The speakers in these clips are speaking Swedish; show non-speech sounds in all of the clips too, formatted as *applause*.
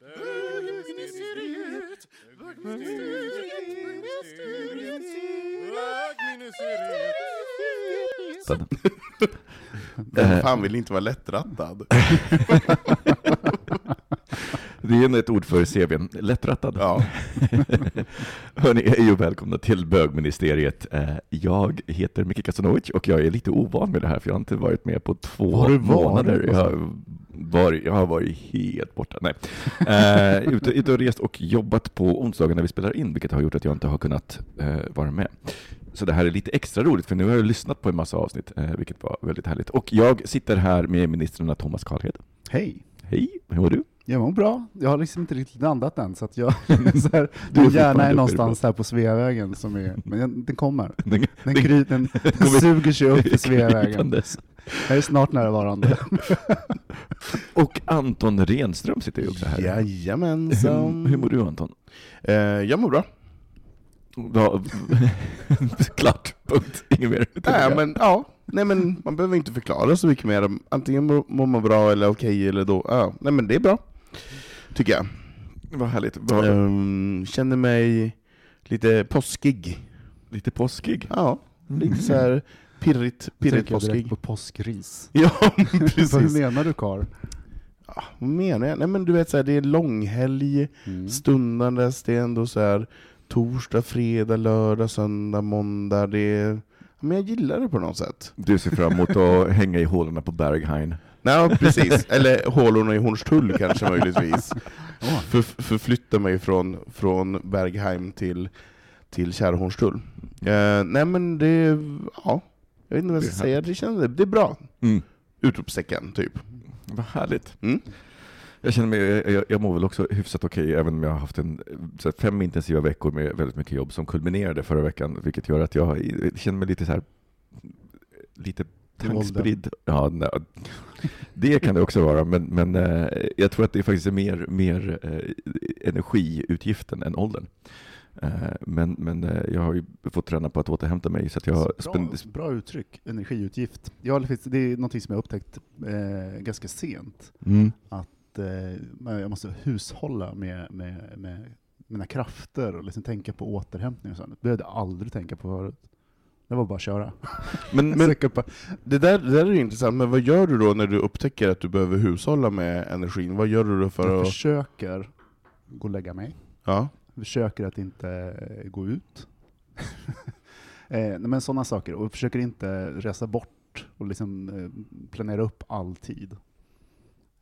Bögministeriet, bögministeriet. Vem fan vill inte vara lättrattad? *laughs* Det är ändå ett ord för CVn, lättrattad. Ja. *laughs* Hörni, hej och välkomna till bögministeriet. Eh, Jag heter Micke Kasanovic och jag är lite ovan med det här för jag har inte varit med på två månader. Jag har varit, jag har varit helt borta. Nej. *laughs* Eh, ute, ute och rest och jobbat på onsdagar när vi spelar in, vilket har gjort att jag inte har kunnat eh, vara med. Så det här är lite extra roligt, för nu har jag lyssnat på en massa avsnitt, eh, vilket var väldigt härligt. Och jag sitter här med ministrarna Thomas Carlhed. Hej! Hej, hur mår du? Jag mår bra. Jag har liksom inte riktigt landat än, så att jag *laughs* så här, min hjärna är någonstans här på Sveavägen, som är, men jag, den kommer. *laughs* Den, Den, kry, den, den suger sig upp i Sveavägen. Jag är snart närvarande. *laughs* Och Anton Renström sitter ju också här. Hur, Jajamensan. hur mår du Anton? Eh, jag mår bra. Va, klart, punkt. Inget mer. Nej, men, ja. Nej, men man behöver inte förklara så mycket mer. Antingen mår man bra eller okej, eller då... Ja. Nej, men det är bra. Tycker jag. Vad härligt. Vad, Ehm, känner mig lite påskig. Lite påskig. Ja, lite så här pirrigt, pirrigt påskig. på påskris. *laughs* Ja, Vad precis. menar du Karl? Ja, vad menar jag? Nej men du vet, så här, det är långhelg, Mm. stundandes, det är ändå så här torsdag, fredag, lördag, söndag, måndag. Det är... Men jag gillar det på något sätt. Du ser fram emot att hänga i hålorna på Berghain. Nej, precis. Eller hålorna i Hornstull kanske möjligtvis. *laughs* För, förflytta mig från, från Bergheim till, till kära Hornstull. Eh, nej men det, ja, jag vet inte vad jag ska säga, det, känns, det är bra. Mm. Utropstecken, typ. Vad härligt. Mm. Jag känner mig, jag, jag mår väl också hyfsat okej, även om jag har haft en, här, fem intensiva veckor med väldigt mycket jobb som kulminerade förra veckan, vilket gör att jag känner mig lite så här, lite. Tankspridd. Ja, nej, det kan det också vara, men, men eh, jag tror att det faktiskt är mer, mer eh, energiutgiften än åldern. Eh, men men jag har ju fått träna på att återhämta mig, så att jag Bra, spend- bra uttryck, energiutgift. Ja, det är något som jag upptäckt eh, ganska sent. mm. att eh, jag måste hushålla med, med, med mina krafter och liksom tänka på återhämtning och sånt. Det behövde jag aldrig tänka på förut. Det var bara att köra. *laughs* Men, men Det där, det där är intressant, men vad gör du då när du upptäcker att du behöver hushålla med energin? Vad gör du då för jag att... försöker gå och lägga mig. Ja. Försöker att inte eh, gå ut. *laughs* eh, men sådana saker. Och försöker inte resa bort och liksom eh, planera upp all tid.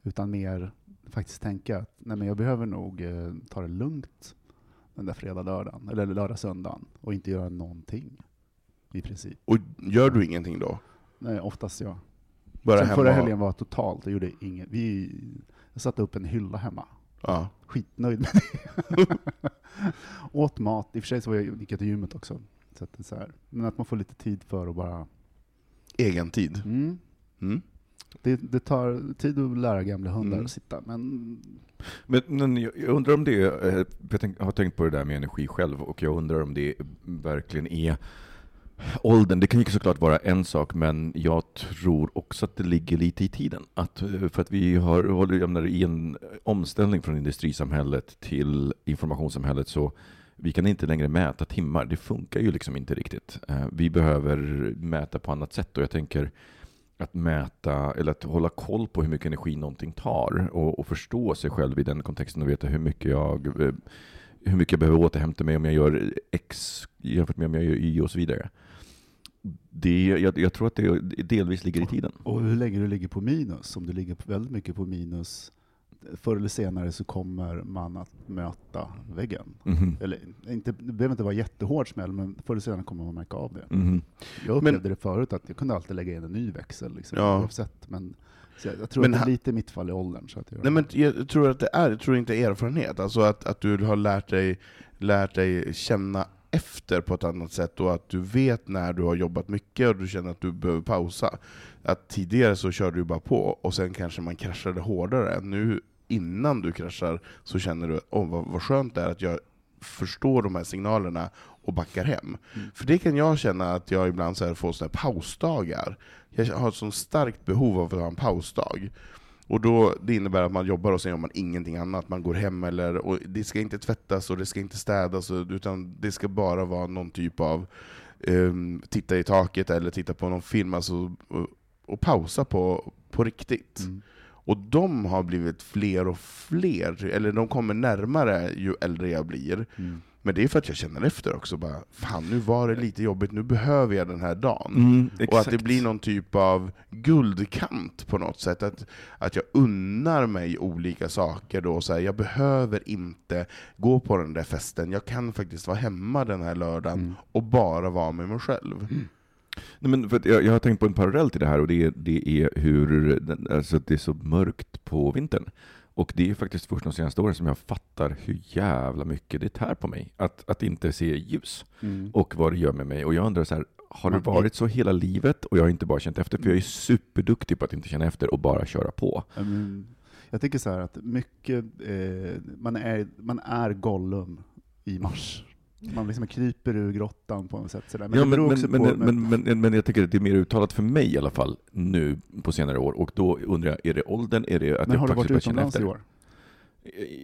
Utan mer faktiskt tänka att nej, men jag behöver nog eh, ta det lugnt den där fredag, lördagen, eller lördag, söndagen och inte göra någonting. I princip. Och gör du ingenting då? Nej, oftast ja. Bara Sen hemma? förra helgen var totalt, jag gjorde inget. Vi, jag satte upp en hylla hemma. Ja. Skitnöjd med det. *laughs* Åt mat, i och för sig så var jag, gick jag till gymmet också. Så att så här. Men att man får lite tid för att bara... Egen tid? Mm, Mm. det, det tar tid att lära gamla hundar Mm. att sitta, men Men, men jag jag undrar om det, eh, jag tänk, har tänkt på det där med energi själv, och jag undrar om det verkligen är åldern. Det kan ju såklart vara en sak, men jag tror också att det ligger lite i tiden. Att, eh, för att vi har, håller, jag menar, i en omställning från industrisamhället till informationssamhället så vi kan inte längre mäta timmar. Det funkar ju liksom inte riktigt. Eh, vi behöver mäta på annat sätt och jag tänker att mäta eller att hålla koll på hur mycket energi någonting tar och, och förstå sig själv i den kontexten och veta hur mycket jag eh, hur mycket jag behöver återhämta mig om jag gör X jämfört med om jag gör Y och så vidare. Det, jag, jag tror att det delvis ligger i tiden. Och hur länge du ligger på minus, om du ligger väldigt mycket på minus, förr eller senare så kommer man att möta väggen. Mhm. Eller inte, det behöver inte vara jättehård smäll, men förr eller senare kommer man märka av det. Mhm. Jag upplevde det förut, att jag kunde alltid lägga in en ny växel, liksom, Ja. oavsett. Men så jag, jag tror Men att det är lite mitt fall i åldern. Så att jag, Nej men jag tror att det är, jag tror inte erfarenhet, alltså att, att du har lärt dig, lärt dig känna efter på ett annat sätt och att du vet när du har jobbat mycket och du känner att du behöver pausa. Att tidigare så körde du bara på och sen kanske man kraschade hårdare. Nu innan du kraschar så känner du åh vad, vad skönt det är att jag förstår de här signalerna och backar hem. För det kan jag känna att jag ibland så här får såna här pausdagar. Jag har ett sånt starkt behov av att ha en pausdag. Och då, Det innebär att man jobbar och sen gör man ingenting annat. Man går hem, eller, och det ska inte tvättas och det ska inte städas, utan det ska bara vara någon typ av ehm, titta i taket eller titta på någon film, alltså, och, och pausa på, på riktigt. Mm. Och de har blivit fler och fler, eller de kommer närmare ju äldre jag blir. Mm. Men det är för att jag känner efter också, bara, fan nu var det lite jobbigt, nu behöver jag den här dagen. Mm, Och att det blir någon typ av guldkant på något sätt. Att, att jag unnar mig olika saker då. Så här, jag behöver inte gå på den där festen. Jag kan faktiskt vara hemma den här lördagen Mm. och bara vara med mig själv. Nej, men för jag, jag har tänkt på en parallell till det här och det är, det är hur den- alltså det är så mörkt på vintern. Och det är faktiskt först de senaste åren som jag fattar hur jävla mycket det tär på mig att, att inte se ljus Mm. och vad det gör med mig. Och jag undrar så här, har det varit så hela livet och jag har inte bara känt efter? För jag är superduktig på att inte känna efter och bara köra på. Men Jag tycker så här att mycket, eh, man, är, man är Gollum i mars. Man liksom kryper ur grottan på något sätt. Men ja, det men, beror men, också men, på... men, men, men, jag tycker att det är mer uttalat för mig i alla fall nu på senare år. Och då undrar jag, är det åldern? Är det att men jag har du varit utomlands i år?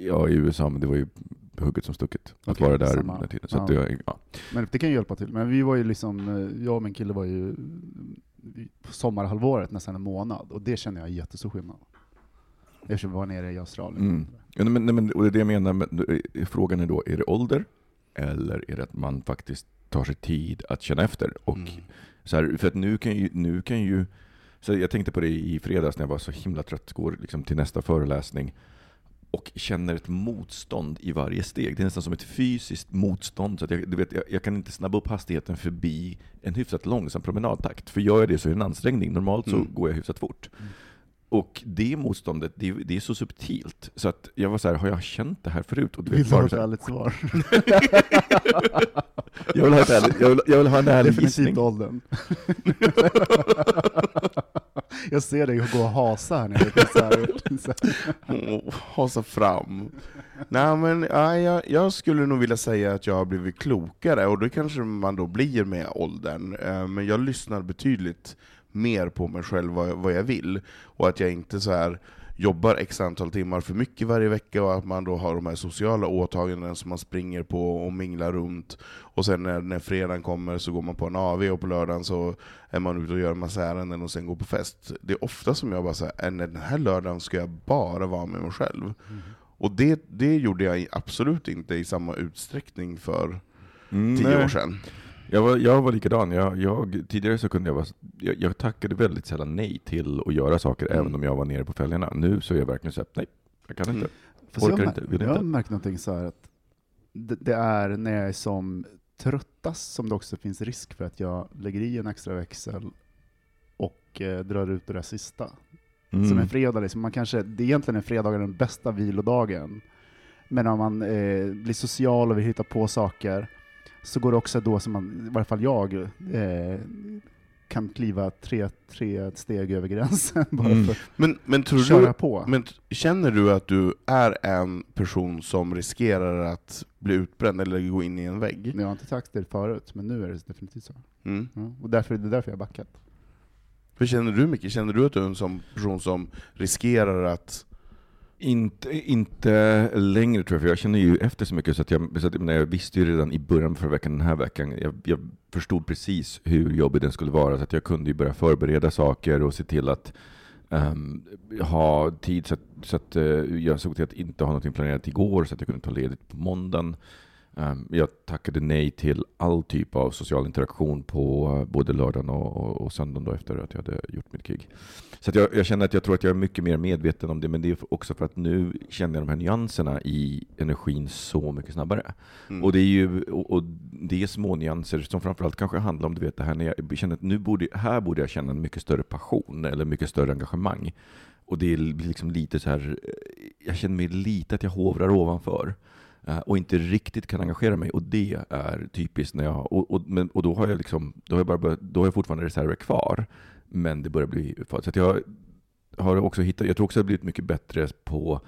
Ja, i USA, men det var ju hugget som stucket. Att vara där samma. den tiden. Så Ja. jag, ja. Men det kan ju hjälpa till. Men vi var ju liksom, eh, jag och min kille var ju eh, på sommarhalvåret nästan en månad, och det känner jag är jättestor skillnad. Eftersom vi var nere i Australien. Mm. Ja, men, nej, men, och det är det jag menar, men, eh, frågan är då, är det ålder? Eller är det att man faktiskt tar sig tid att känna efter? Och Mm. så här, för att nu kan ju, nu kan ju så jag tänkte på det i fredags när jag var så himla trött, går liksom till nästa föreläsning och känner ett motstånd i varje steg. Det är nästan som ett fysiskt motstånd. Så jag, du vet, jag, jag kan inte snabba upp hastigheten förbi en hyfsat långsam promenadtakt. För gör jag det så är det en ansträngning. Normalt så Mm. går jag hyfsat fort. Och det motståndet, det, det är så subtilt. Så att jag var så här, har jag känt det här förut? Och du Vill du ha ett ärligt svar? *laughs* jag, vill ha ett ärligt, jag, vill, jag vill ha en ärlig Definitivt gissning. åldern. *laughs* jag ser dig gå och hasa här nere. *laughs* hasa fram. Nej men ja, jag, jag skulle nog vilja säga att jag har blivit klokare, och det kanske man då blir med åldern. Eh, Men jag lyssnar betydligt mer på mig själv, vad, jag- vad jag vill. Och att jag inte så här jobbar x antal timmar för mycket varje vecka, och att man då har de här sociala åtaganden som man springer på och minglar runt. Och sen när, när fredagen kommer så går man på en AV, och på lördagen så är man ute och gör en massa ärenden och sen går på fest. Det är ofta som jag bara säger, den här lördagen ska jag bara vara med mig själv. Och det, det gjorde jag absolut inte i samma utsträckning för Mm, tio nej. år sedan. Jag var, jag var likadan. Jag, jag, tidigare så kunde jag vara, jag, jag tackade väldigt sällan nej till att göra saker, Mm. även om jag var nere på fälgarna. Nu så är jag verkligen så här, nej, jag kan inte. Mm. Orkar jag, inte, vill jag har inte. märkt någonting så här att det, det är när jag är som tröttast som det också finns risk för att jag lägger i en extra växel och eh, drar ut det där sista. Mm. Som en fredag, liksom. man kanske, det är egentligen en fredag den bästa vilodagen. Men om man eh, blir social och vill hitta på saker, så går det också då som man, i varje fall jag, eh, kan kliva tre, tre steg över gränsen *laughs* bara Mm. för att Men, men, tror köra du, på. men känner du att du är en person som riskerar att bli utbränd eller gå in i en vägg? Jag har inte sagt det förut, men nu är det definitivt så. Mm. Ja, och därför, det är därför jag har backat. Hur känner du Micke? Känner du att du är en sån person som riskerar att inte, inte längre tror jag, för jag känner ju efter så mycket så att jag, så att, jag visste ju redan i början av förra veckan, den här veckan, jag, jag förstod precis hur jobbig den skulle vara, så att jag kunde ju börja förbereda saker och se till att um, ha tid så att, så att uh, jag såg till att inte ha någonting planerat igår, så att jag kunde ta ledigt på måndagen. Ehm, jag tackade nej till all typ av social interaktion på eh, både lördagen och, och, söndagen då efter att jag hade gjort mitt gig. Så jag, jag känner att jag tror att jag är mycket mer medveten om det, men det är också för att nu känner jag de här nyanserna i energin så mycket snabbare. Mm. Och det är ju och, och det är små nyanser som framförallt kanske handlar om du vet, det här när jag känner att nu borde, här borde jag känna en mycket större passion eller mycket större engagemang. Och det är liksom lite så här, eh, jag känner mig lite att jag hovrar ovanför Eh, och inte riktigt kan engagera mig. Och det är typiskt när jag, och, och, men, och då har jag liksom, då har jag, bara börjat, då har jag fortfarande reserver kvar, men det börjar bli farligt. Så att jag har också hittat, jag tror också jag har blivit mycket bättre på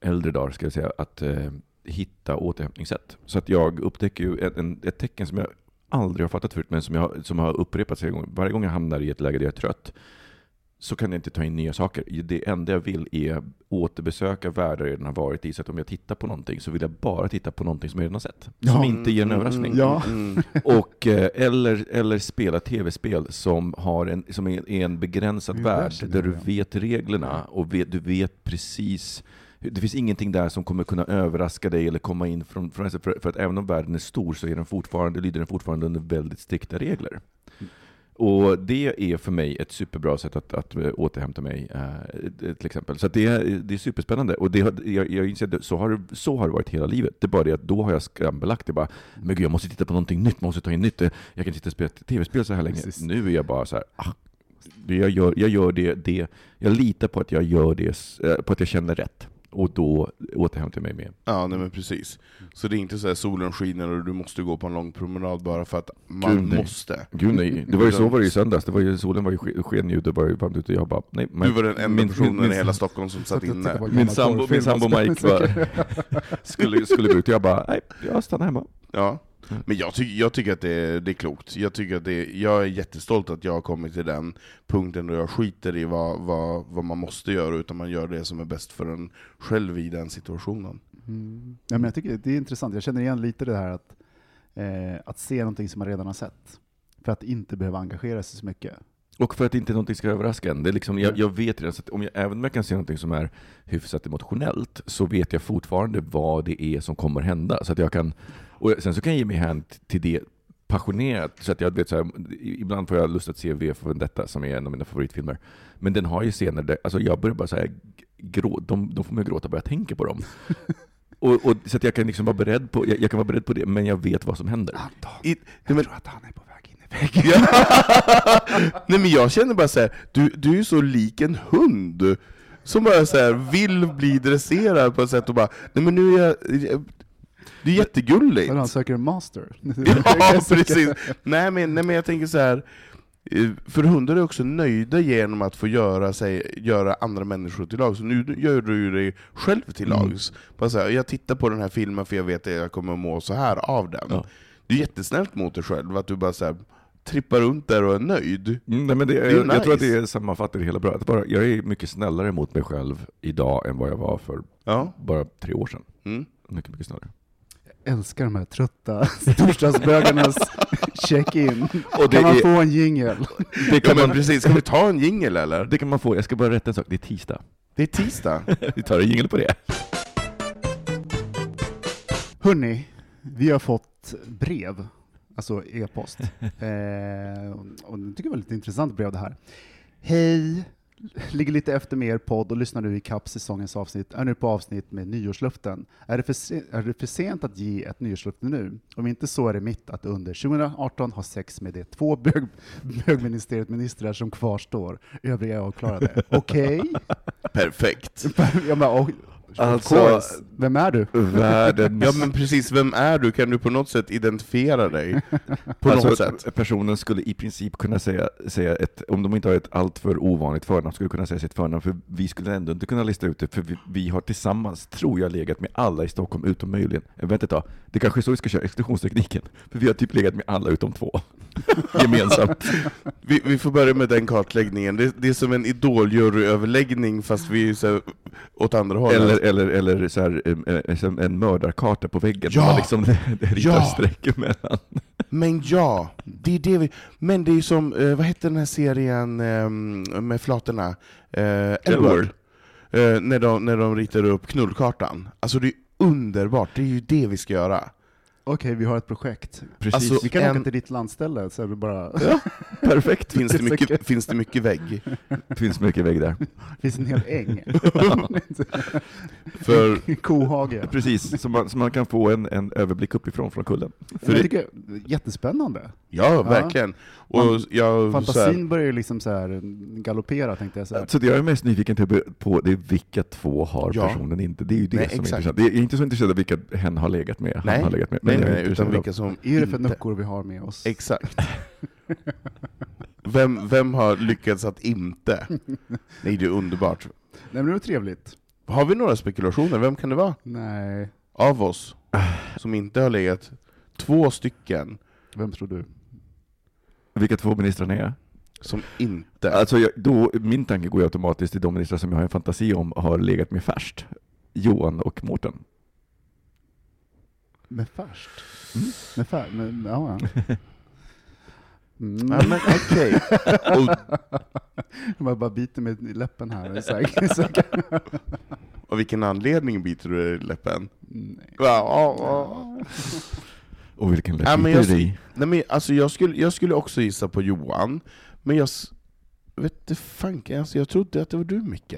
äldre dagar, ska jag säga, att eh, hitta återhämtningssätt. Så att jag upptäcker ju ett, en, ett tecken som jag aldrig har fattat förut, men som, jag, som har upprepats. Varje gång jag hamnar i ett läge där jag är trött, så kan jag inte ta in nya saker. Det enda jag vill är återbesöka världar jag redan har varit i. Så att om jag tittar på någonting så vill jag bara titta på någonting som jag redan har sett. Som Ja. inte ger en överraskning. Ja. Mm. *laughs* Och, eh, eller, eller spela tv-spel som, har en, som är en begränsad där värld, där du vet reglerna och vet, du vet precis det finns ingenting där som kommer kunna överraska dig eller komma in från, från för, för att även om världen är stor så är den fortfarande, lyder den fortfarande under väldigt strikta regler. Och det är för mig ett superbra sätt att, att eh, återhämta mig, eh, till exempel. Så det, är, det är superspännande. Och det, jag, jag inser att så har, så har det varit hela livet. Det är bara det att då har jag skambelagt det. Bara, men gud, jag måste titta på någonting nytt, måste ta in nytt. Jag kan inte sitta och spela tv-spel så här länge. Precis. Nu är jag bara så här, ah, jag, gör, jag gör det, det, jag litar på att jag gör det, eh, på att jag känner rätt. Och då återhämtar jag mig med. Ja, nej men precis. Så det är inte så här solen skiner och du måste gå på en lång promenad bara för att man Gud, nej. måste. Gud nej, det var ju så var det i söndags. Det var ju, solen var ju ske- sken ju, det var ju varmt ute och jag bara, nej. men- Du var den enda min- personen min- i hela Stockholm som satt inne. Min sambo, min sambo Mike *laughs* var, *laughs* skulle, skulle gå ut och jag bara, nej, jag stannar hemma. Ja. Mm. Men jag, ty jag tycker att det är, det är klokt. Jag, tycker att det är, jag är jättestolt att jag har kommit till den punkten då jag skiter i vad, vad, vad man måste göra, utan man gör det som är bäst för en själv i den situationen. Mm. Ja, men jag tycker det är intressant. Jag känner igen lite det här att, eh, att se någonting som man redan har sett. För att inte behöva engagera sig så mycket. Och för att inte någonting ska överraska en. Det är liksom, jag, jag vet redan, så att om jag, även om jag kan se någonting som är hyfsat emotionellt, så vet jag fortfarande vad det är som kommer hända. Så att jag kan, och sen så kan jag ge mig hän till det passionerat, så att jag vet så här, ibland får jag lust att se V för Vendetta, som är en av mina favoritfilmer. Men den har ju scener där, alltså jag börjar bara så här, grå, de, de får mig att gråta bara jag tänker på dem. *laughs* Och, och, så att jag kan liksom vara beredd på, jag, jag kan vara beredd på det, men jag vet vad som händer. I, nej, men, tror att han är på väg in i väggen. *laughs* Nej men jag känner bara så här, du, du är så lik en hund som bara så här vill bli dresserad på ett sätt och bara, nej men nu är jag... Det är jättegulligt. Vadå, han söker en master? *laughs* Ja, precis. Nej men, nej men jag tänker så här. eh, för hundar är också nöjda genom att få göra, sig, göra andra människor till lag, så nu gör du ju dig själv till Mm. lags. Så här, jag tittar på den här filmen för jag vet att jag kommer må så här av den. Ja. Det är jättesnällt mot dig själv, att du bara så här, trippar runt där och är nöjd. Mm, nej, men det, är jag, jag tror att nice. det sammanfattar det hela bra. Att bara, jag är mycket snällare mot mig själv idag än vad jag var för Ja. bara tre år sedan. Mm. Mycket, mycket snällare. Älskar de här trötta *laughs* torsdagsbögarnas *laughs* check-in. Kan man är- få en jingel? Det kan, man, precis, ska vi ta en jingel eller? det kan man få. Jag ska bara rätta en sak. Det är tisdag. Det är tisdag. *laughs* Vi tar en jingel på det. Hörni, vi har fått brev, alltså e-post. eh, och jag tycker det var lite intressant brev det här. Hej! Ligger lite efter med er podd och lyssnar nu i kapp säsongens avsnitt. Är nu på avsnitt med nyårslöften. Är det, för se- är det för sent att ge ett nyårslöfte nu? Om inte så är det mitt att under 2018 ha sex med de två bög, bögministeriet ministrar som kvarstår. Övriga är avklarade. *laughs* Okej? Perfekt. Jag bara, oh, of Alltså- course. Vem är du? Världens... Ja men precis, vem är du? Kan du på något sätt identifiera dig? På alltså, något sätt? Personen skulle i princip kunna säga, säga ett, om de inte har ett alltför ovanligt förnamn, skulle kunna säga sitt förnamn, för vi skulle ändå inte kunna lista ut det, för vi, vi har tillsammans, tror jag, legat med alla i Stockholm, utom möjligen, eh, vänta ett tag, det kanske är så vi ska köra expeditionstekniken, för vi har typ legat med alla utom två. *laughs* gemensamt. Vi, vi får börja med den kartläggningen. Det, det är som en idoljuryöverläggning fast vi är så här, åt andra hållet. Eller, eller, eller så här, eh, eh, som en mördarkarta på väggen. Ja! Man liksom *laughs* ritar Ja! streck emellan. Men ja, det är det vi... Men det är som, eh, vad hette den här serien eh, med flatorna? Eh. Eh, när, de, när de ritar upp knullkartan. Alltså det är underbart, det är ju det vi ska göra. Okej, vi har ett projekt. Precis. Alltså, Vi kan en- åka till ditt landställe, så är det bara... Perfekt. *laughs* Finns det mycket, finns det mycket vägg? Det finns mycket vägg där. finns en hel äng. *laughs* *laughs* För, *laughs* Kohage. Precis, så man, så man kan få en, en överblick uppifrån från kullen. För jag tycker, jättespännande. ja, verkligen. Och Man- jag, så här, Fantasin börjar ju liksom så här galoppera, tänkte jag så här. Så det jag är mest nyfiken på det är vilka två har Ja. personen inte. Det är ju det Nej, som är exakt. intressant. Det är jag är inte så intresserad av vilka hen har legat med, han nej, har legat med. nej, är nej, utan vilka som är det för nuckor vi har med oss? Exakt. *laughs* Vem, vem har lyckats att inte? *laughs* Nej, det är underbart. Nej men det var trevligt. Har vi några spekulationer? Vem kan det vara? Nej, Av oss? Som inte har legat? Två stycken vem tror du? Vilka två ministrarna är? som inte... Alltså, jag, då, min tanke går ju automatiskt till de ministrar som jag har en fantasi om har legat med först. Johan och Mårten. Med färst? Mm. Med fär... Med, ja, ja. *laughs* Mm. Ja, men okej. *laughs* Och, Jag bara biter mig i läppen här. Så och vilken anledning biter du dig i läppen? Nej. Ja, ja. Och vilken läpp Ja, men jag-? Nej, men alltså, jag, skulle, jag skulle också gissa på Johan, men jag... Vet inte fanken, alltså, jag trodde att det var du Micke.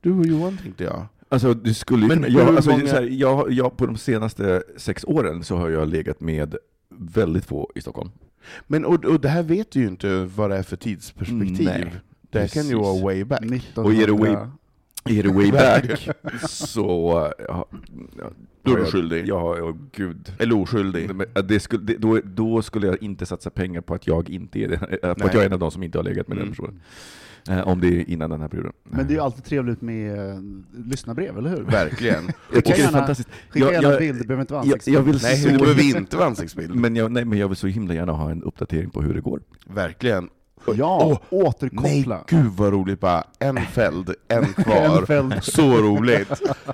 Du och Johan tänkte jag. Alltså du skulle Men kunna, jag, alltså, många- så här, jag, jag, på de senaste sex åren så har jag legat med väldigt få i Stockholm. Men och, och det här vet du ju inte vad det är för tidsperspektiv. Nej, det här kan ju vara way back. 1900... Och är det way- Är det way back så... Ja, Då är du skyldig. Ja, ja gud. Eller oskyldig. Det skulle, det, då, då skulle jag inte satsa pengar på att jag inte är det, på Nej. att jag är en av de som inte har legat med den Mm. personen. Eh, om det är innan den här perioden. Men det är ju alltid trevligt med eh, lyssnarbrev, eller hur? Verkligen. *laughs* jag tycker det är gärna- fantastiskt. Skicka Jag- gärna jag- bild, det behöver inte vara Jag, ansiktsbild. jag vill Nej, så, det behöver inte vara ansiktsbild. men jag, nej, men jag vill så himla gärna ha en uppdatering på hur det går. Verkligen. Ja, Nej, återkoppla. gud vad roligt bara. En fälld, *laughs* en kvar. En fälld. Så roligt.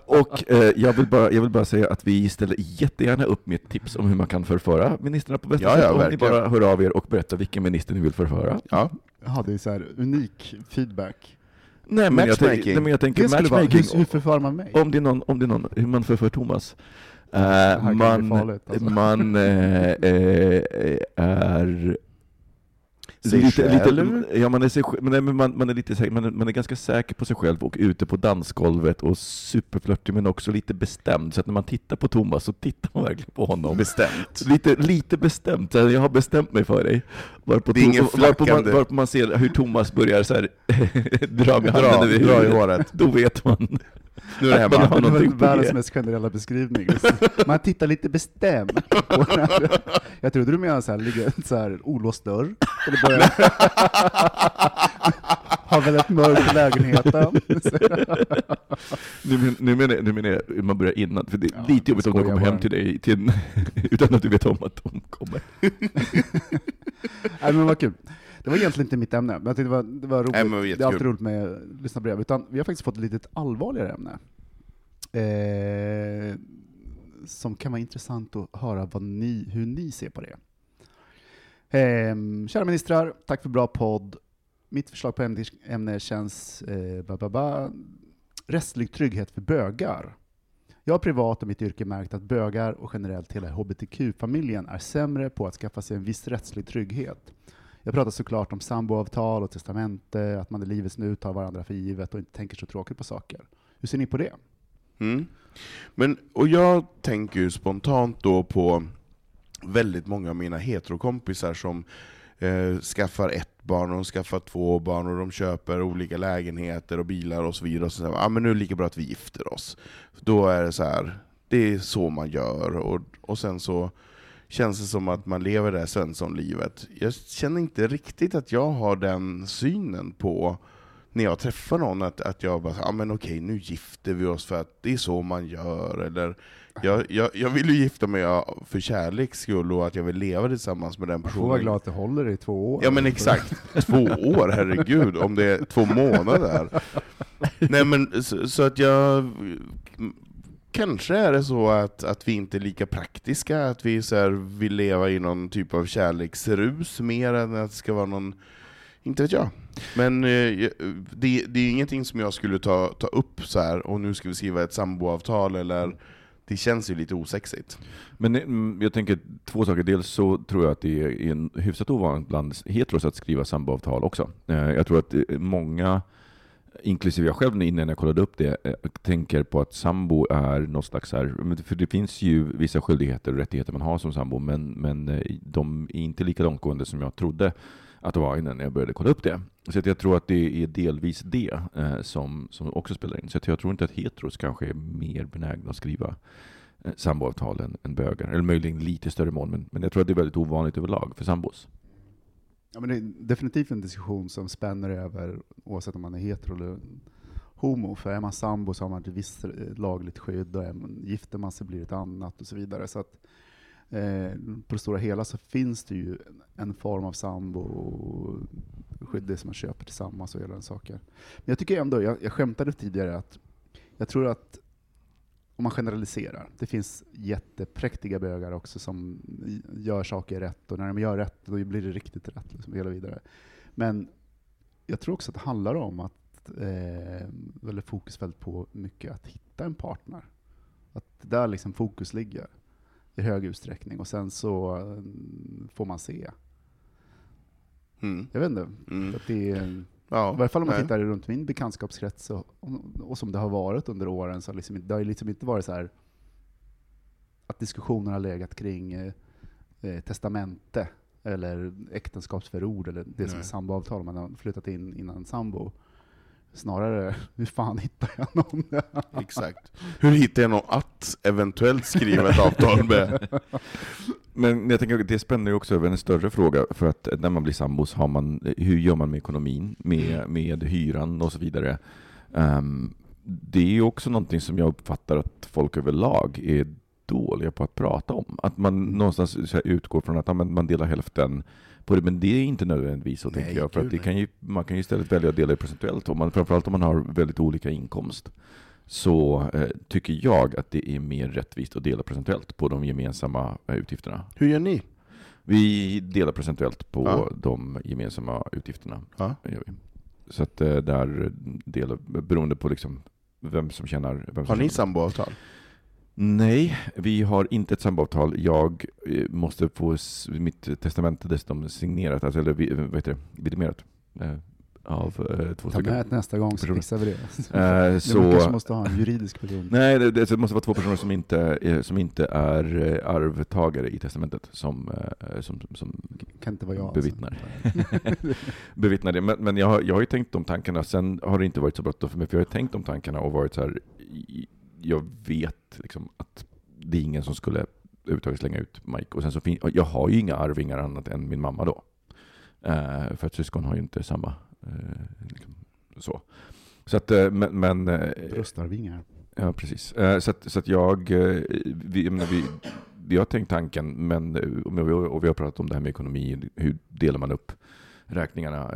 Och eh, jag, vill bara, jag vill bara säga att vi ställer jättegärna upp med tips om hur man kan förföra ministrarna på bästa Ja, ja, sätt. Om ni verkligen. bara hör av er och berättar vilken minister ni vill förföra. Ja. Ja, det är så här unik feedback. Nej, men jag, tänk- Matchmaking. nej, men jag tänker Det skulle vara, matchmaking. hur, hur förför man mig? Om det är någon, om det är någon hur man förför Thomas. Bli man farligt, alltså. man eh, eh, är Sig lite, själv? lite, ja, man, är sig, men man, man, är lite, säker- man, man är ganska säker på sig själv och ute på dansgolvet och superflörtig men också lite bestämd. Så att när man tittar på Thomas så tittar man verkligen på honom. Bestämt. Lite, lite bestämt, så här, jag har bestämt mig för dig. Varpå, Det är ingen varpå, man, varpå man ser hur Thomas börjar så här, *laughs* dra med Dra, handen dra i håret. Då vet man. Nu är det man hemma. har Det var på världens mest generella beskrivning. Man tittar lite bestämt. *laughs* Jag trodde du menade så här, ligga så här olåst dörr, och det. *laughs* Har väldigt mörkt i lägenheten. Nu, men- nu, menar, jag- nu menar jag man börjar innan, för det är Ja, lite jobbigt om de kommer hem till dig till en, *laughs* utan att du vet om att de kommer. *laughs* Nej men vad kul. Det var egentligen inte mitt ämne, men jag tyckte det var, det var roligt. Nej, det är alltid roligt med lyssnarbrev. Utan vi har faktiskt fått ett litet allvarligare ämne. Eh, som kan vara intressant att höra vad ni, hur ni ser på det. Eh, kära ministrar, tack för bra podd. Mitt förslag på ämne, ämne känns eh, ba, ba, ba, rättslig trygghet för bögar. Jag har privat och mitt yrke märkt att bögar och generellt hela hbtq-familjen är sämre på att skaffa sig en viss rättslig trygghet. Jag pratar såklart om samboavtal och testamente, att man i livets nu tar varandra för givet och inte tänker så tråkigt på saker. Hur ser ni på det? Mm. Men, och jag tänker ju spontant då på väldigt många av mina heterokompisar som eh, skaffar ett barn, och de skaffar två barn, och de köper olika lägenheter och bilar och så vidare. Och så säger ah, men nu är det lika bra att vi gifter oss. Då är det så här, det är så man gör, och, och sen så känns det som att man lever det här Svensson-livet. Jag känner inte riktigt att jag har den synen på när jag träffar någon att, att jag bara, ja men okej nu gifter vi oss för att det är så man gör, eller jag, jag, jag vill ju gifta mig för kärleks skull och att jag vill leva tillsammans med den Du får vara personen. glad att det håller i två år. Ja men exakt, två år, herregud, om det är två månader. Nej men så, så att jag... Kanske är det så att, att vi inte är lika praktiska, att vi så här vill leva i någon typ av kärleksrus mer än att det ska vara någon... Inte vet jag. Men eh, det, det är ingenting som jag skulle ta, ta upp så här och nu ska vi skriva ett samboavtal, eller... Det känns ju lite osexigt. Men eh, mm, jag tänker två saker. Dels så tror jag att det är en hyfsat ovanligt bland heteros att skriva samboavtal också. Eh, jag tror att eh, många, inklusive jag själv innan jag kollade upp det, tänker på att sambo är något slags här, för det finns ju vissa skyldigheter och rättigheter man har som sambo, men, men de är inte lika långtgående som jag trodde att det var innan jag började kolla upp det. Så att jag tror att det är delvis det eh, som, som också spelar in. Så att jag tror inte att heteros kanske är mer benägna att skriva eh, samboavtal än, än bögar. Eller möjligen lite större mån, men, men jag tror att det är väldigt ovanligt överlag för sambos. Ja, men det är definitivt en diskussion som spänner över oavsett om man är hetero eller homo. För är man sambo så har man ett visst eh, lagligt skydd och är man, gifter man sig blir det ett annat och så vidare. Så att, eh, Eh, på det stora hela så finns det ju en form av sambo-skydd, det som man köper tillsammans och hela den saken. Men jag tycker ändå, jag, jag skämtade tidigare att jag tror att om man generaliserar, det finns jättepräktiga bögar också som gör saker rätt, och när de gör rätt då blir det riktigt rätt. Liksom, hela vidare. Men jag tror också att det handlar om att, eh, eller fokus väldigt på mycket att hitta en partner. Att det där liksom fokus ligger i hög utsträckning, och sen så eh, får man se. Mm. Jag vet inte, Mm. att det är, Ja, i varje fall om man nej. tittar runt min bekantskapskrets, och, och som det har varit under åren, så liksom, det har ju liksom inte varit så här att diskussioner har legat kring eh, eh, testamente, eller äktenskapsförord, eller det som är Nej. samboavtal, man har flyttat in innan sambo. Snarare, *laughs* hur fan hittar jag någon? *laughs* Exakt. Hur hittar jag någon att eventuellt skriva ett avtal med? *laughs* Men jag tänker att det spänner ju också över en större fråga, för att när man blir sambos, har man, hur gör man med ekonomin, med, med hyran och så vidare. Ehm, det är ju också någonting som jag uppfattar att folk överlag är dåliga på att prata om. Att man någonstans utgår från att ja, man delar hälften på det, men det är inte nödvändigtvis så, Nej, tänker jag. För att det kan ju, man kan ju istället välja att dela det procentuellt, om man, framförallt om man har väldigt olika inkomst så eh, tycker jag att det är mer rättvist att dela procentuellt på de gemensamma eh, utgifterna. Hur gör ni? Vi delar procentuellt på Ja. de gemensamma utgifterna. Ja. Så att eh, där delar, beroende på liksom vem som tjänar... Vem som Har ni samboavtal? Nej, vi har inte ett samboavtal. Jag eh, måste få mitt testamente dessutom signerat, alltså, eller vi- vad heter det, vidimerat. Eh, av eh, två Ta med ett nästa gång så fixar vi det. Eh, *laughs* så, kanske måste ha en juridisk person. nej, det, det måste vara två personer som inte, eh, som inte är eh, arvtagare i testamentet som, eh, som, som kan inte vara jag. bevittnar. Alltså. *laughs* bevittnar det. Men, men jag, har, jag har ju tänkt de tankarna, sen har det inte varit så bråttom för mig, för jag har tänkt de tankarna och varit så här, jag vet liksom att det är ingen som skulle överhuvudtaget slänga ut Mike. Och sen så fin- jag har ju inga arvingar annat än min mamma då. Eh, för att syskon har ju inte samma, eh, liksom, så. Så att, eh, men, men eh, Bröstarvingar. Ja, precis. Eh, Så att, så att jag, vi, menar, vi, vi har tänkt tanken, men, och vi- har pratat om det här med ekonomi, hur delar man upp räkningarna,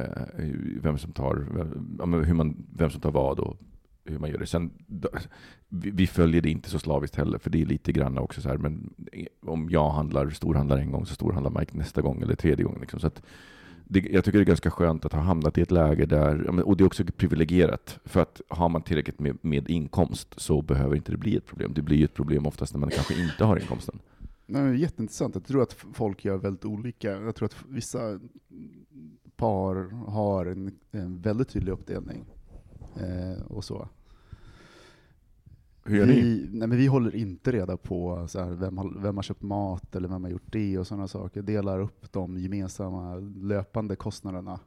vem som tar, hur man, vem som tar vad och hur man gör det. Sen, då- vi, vi följer det inte så slaviskt heller, för det är lite grann också så här, men om jag handlar, storhandlar en gång, så storhandlar Mike nästa gång eller tredje gången. Liksom. Så att, det, jag tycker det är ganska skönt att ha hamnat i ett läge där, och det är också privilegierat, för att har man tillräckligt med, med inkomst så behöver inte det bli ett problem. Det blir ju ett problem oftast när man kanske inte har inkomsten. Nej, men jätteintressant. Jag tror att folk gör väldigt olika. Jag tror att vissa par har en, en väldigt tydlig uppdelning. Eh, och så. Hur gör ni? vi, nej, men vi håller inte reda på så här, vem, har, vem har köpt mat eller vem har gjort det och sådana saker. Delar upp de gemensamma löpande kostnaderna,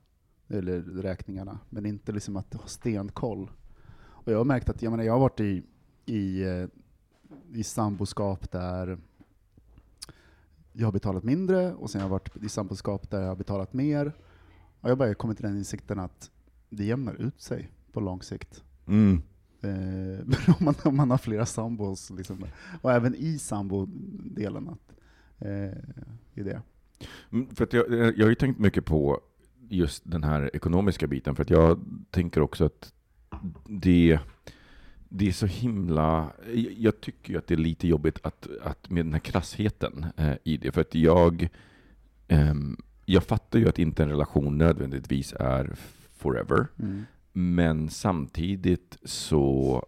eller räkningarna, men inte liksom att ha stenkoll. Och jag har märkt att jag, menar, jag har varit i, i, eh, i samboskap där jag har betalat mindre och sen har jag varit i samboskap där jag har betalat mer. Och jag har kommit till den insikten att det jämnar ut sig på lång sikt. Mm. Eh, *laughs* om, man, om man har flera sambos, liksom, och även i sambodelen, att, eh, i det. Mm, För att jag, jag har ju tänkt mycket på just den här ekonomiska biten, för att jag tänker också att det, det är så himla... jag- tycker ju att det är lite jobbigt att, att med den här krassheten eh, i det, för att jag... ehm, jag fattar ju att inte en relation nödvändigtvis är forever, Mm. Men samtidigt så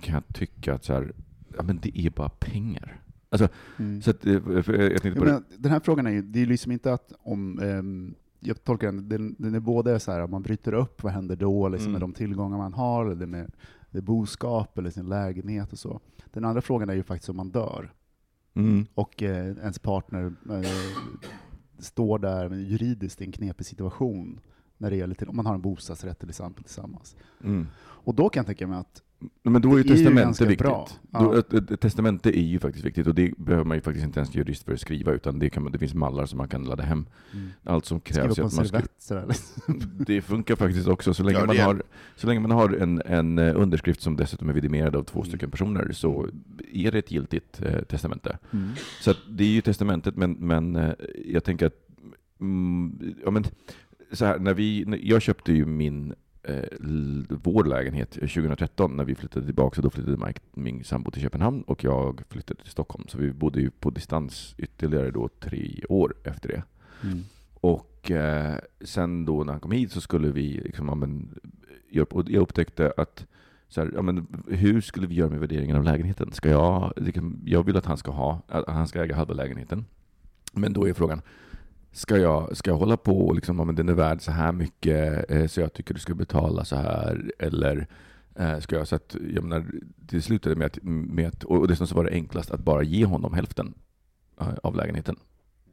kan jag tycka att så här, ja, men det är bara pengar. Alltså, Mm. så att, eh, det. men den här frågan är ju, det är liksom inte att om, ehm, jag tolkar den, den, den är både så här, man bryter upp, vad händer då liksom Mm. med de tillgångar man har, eller med, med boskap, eller sin lägenhet och så. Den andra frågan är ju faktiskt om man dör, Mm. och eh, ens partner eh, står där juridiskt i en knepig situation, när det gäller till, om man har en bostadsrätt till exempel tillsammans. Mm. Och då kan jag tänka mig att, Men då är ju testamente viktigt. bra. Då, ett, ett, ett testamente är ju faktiskt viktigt och det behöver man ju faktiskt inte ens jurist för att skriva utan det, kan man, det finns mallar som man kan ladda hem. Allt som skriva krävs på är en att man skriver. servett sådär. liksom. Det funkar faktiskt också. Så länge, Ja, man, har, så länge man har en, en eh, underskrift som dessutom är vidimerad av två Mm. stycken personer så är det ett giltigt eh, testamente. Mm. Så att det är ju testamentet, men, men eh, jag tänker att mm, ja, men, så här, när vi, jag köpte ju min eh, vår lägenhet 2013 när vi flyttade tillbaka, så då flyttade Mike, min sambo till Köpenhamn och jag flyttade till Stockholm. Så vi bodde ju på distans ytterligare då tre år efter det. Mm. Och eh, sen då när han kom hit så skulle vi, liksom, ja, men, jag upptäckte att så här, ja, men, hur skulle vi göra med värderingen av lägenheten? Ska jag, liksom, jag vill att han ska ha, att han ska äga halva lägenheten. Men då är frågan, ska jag, ska jag hålla på och liksom, men den är värd så här mycket eh, så jag tycker du ska betala så här? Eller eh, ska jag, så att, jag menar, det slutade med att, med att och dessutom så var det enklast att bara ge honom hälften eh, av lägenheten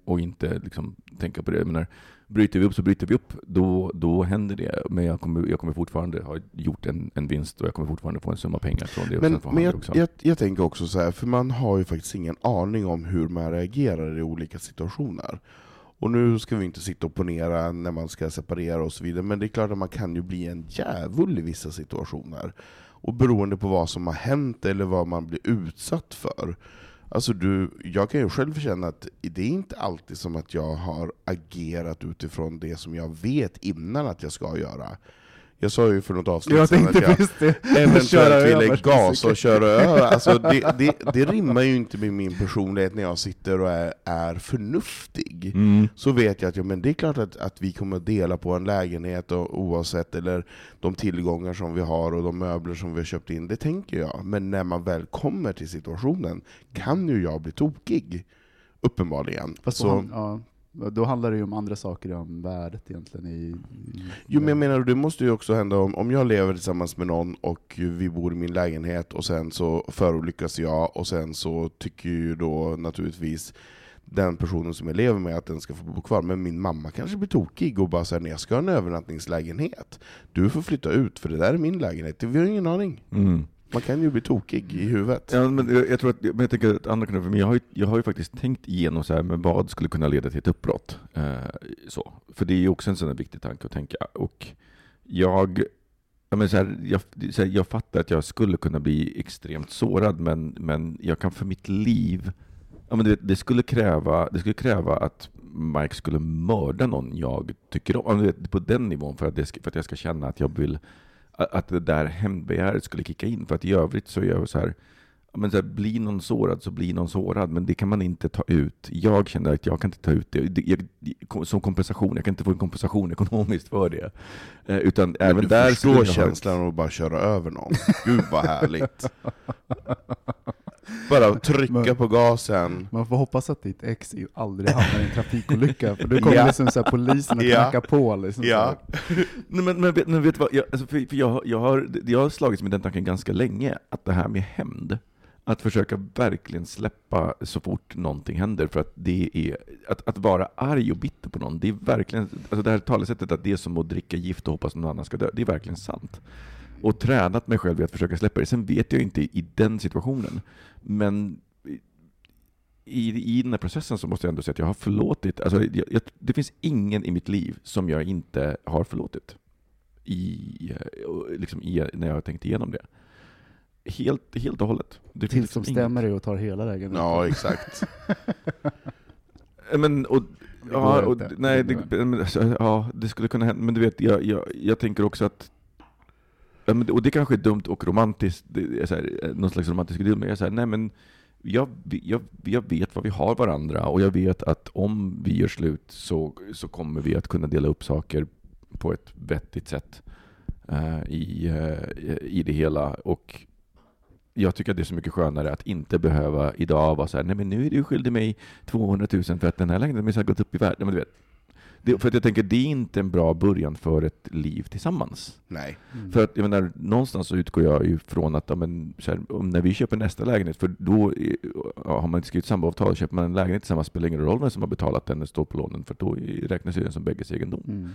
och inte liksom tänka på det. Jag menar, bryter vi upp så bryter vi upp, då, då händer det. Men jag kommer, jag kommer fortfarande ha gjort en, en vinst och jag kommer fortfarande få en summa pengar från det. och Men, men jag, jag, jag tänker också så här, för man har ju faktiskt ingen aning om hur man reagerar i olika situationer. Och nu ska vi inte sitta och ponera när man ska separera och så vidare, men det är klart att man kan ju bli en djävul i vissa situationer. Och beroende på vad som har hänt eller vad man blir utsatt för. Alltså du, jag kan ju själv känna att det är inte alltid som att jag har agerat utifrån det som jag vet innan att jag ska göra. Jag sa ju för något avsnitt Jag tänkte att jag, precis det. eventuellt ville gasa och köra över. *laughs* Alltså det, det, det rimmar ju inte med min personlighet när jag sitter och är, är förnuftig. Mm. Så vet jag att ja, men det är klart att, att vi kommer att dela på en lägenhet och, oavsett, eller de tillgångar som vi har och de möbler som vi har köpt in, det tänker jag. Men när man väl kommer till situationen kan ju jag bli tokig. Uppenbarligen. Fast Så, han- ja, då handlar det ju om andra saker om värdet egentligen. I, i, Jo men jag menar, det måste ju också hända om, om jag lever tillsammans med någon och vi bor i min lägenhet och sen så förolyckas jag och sen så tycker ju då naturligtvis den personen som jag lever med att den ska få bo kvar, men min mamma kanske blir tokig och bara säger jag ska ha en övernattningslägenhet. Du får flytta ut för det där är min lägenhet. Vi har ingen aning. Mm. Man kan ju bli tokig i huvudet. Ja, men jag, jag tror att, men jag tänker att andra kan, för mig, jag har, ju, jag har ju faktiskt tänkt igenom så här, men vad skulle kunna leda till ett uppbrott? Eh, så. För det är ju också en sån här viktig tanke att tänka. Och jag, ja, men så här, jag, så här, jag fattar att jag skulle kunna bli extremt sårad, men, men jag kan för mitt liv, ja, men det, det, skulle kräva, det skulle kräva att Mike skulle mörda någon jag tycker om, Ja, men vet, på den nivån, för att, det, för att jag ska känna att jag vill att det där hämndbegäret skulle kicka in. För att i övrigt så är jag så här, men så här, blir någon sårad så blir någon sårad, men det kan man inte ta ut. Jag känner att jag kan inte ta ut det, jag, som kompensation. Jag kan inte få en kompensation ekonomiskt för det. Eh, utan Men även du där förstår känslan av att bara köra över någon. Gud vad härligt. *laughs* Bara *laughs* trycka Men- på gasen. Man får hoppas att ditt ex aldrig hamnar i en trafikolycka, för då kommer Ja. liksom så här polisen och Ja. på. Liksom Ja. *laughs* Nej, men, men, men vet du vad, jag, alltså, för, för jag, har- jag, har, jag har slagits med den tanken ganska länge, att det här med hämnd, att försöka verkligen släppa så fort någonting händer, för att det är, att, att vara arg och bitter på någon, det är verkligen, alltså det här talesättet att det är som att dricka gift och hoppas någon annan ska dö, det är verkligen sant. Och tränat mig själv i att försöka släppa det. Sen vet jag inte i den situationen, men i, i den här processen så måste jag ändå säga att jag har förlåtit. Alltså, jag, jag, det finns ingen i mitt liv som jag inte har förlåtit. i, eh, liksom i, när jag har tänkt igenom det. Helt, helt och hållet. Det Till finns som liksom stämmer dig och tar hela lägenheten. Ja, exakt. *laughs* Men, och, ja, och, nej, det, men, alltså, ja, det skulle kunna hända, men du vet, jag, jag, jag tänker också att ja, men, och det kanske är dumt och romantiskt, det är så här, eh, någon slags romantisk idyll, men jag säger nej men jag, jag, jag vet vad vi har varandra och jag vet att om vi gör slut så, så kommer vi att kunna dela upp saker på ett vettigt sätt uh, i, uh, i det hela. Och jag tycker att det är så mycket skönare att inte behöva idag vara så här, nej men nu är du skyldig mig 200 000 för att den här lägenheten har gått upp i värde. Men du vet, det, för att jag tänker, det är inte en bra början för ett liv tillsammans. Nej. Mm. För att jag menar, någonstans så utgår jag ju från att ja, men, så här, om när vi köper nästa lägenhet, för då ja, har man inte skrivit samboavtal, köper man en lägenhet tillsammans spelar ingen roll vem som har betalat den eller står på lånen, för då är- räknas ju den som bägges egendom. Mm.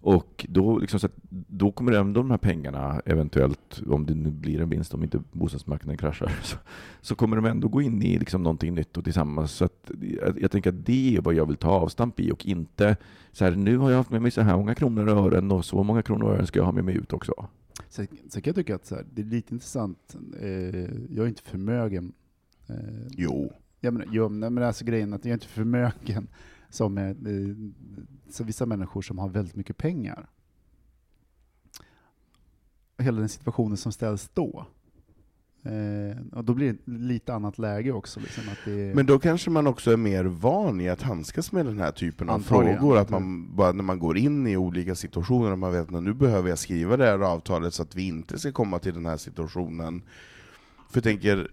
Och då, liksom, så att, då kommer ändå de här pengarna, eventuellt, om det nu blir en vinst, om inte bostadsmarknaden kraschar, *laughs* så, så kommer de ändå gå in i liksom, någonting nytt och tillsammans. Så att, jag, jag tänker att det är vad jag vill ta avstamp i och inte så här, nu har jag haft med mig så här många kronor och ören och så många kronor och ören ska jag ha med mig ut också. Sen, sen kan jag tycka att så här, det är lite intressant, eh, jag är inte förmögen. Eh, Jo. jag menar, jo, men alltså grejen att jag är inte förmögen som är, eh, så vissa människor som har väldigt mycket pengar. Och hela den situationen som ställs då. Eh, och då blir det lite annat läge också. Liksom, det, Men då kanske man också är mer van i att handskas med den här typen av Antagligen. frågor, att man bara när man går in i olika situationer, man vet att nu behöver jag skriva det här avtalet så att vi inte ska komma till den här situationen. För jag tänker,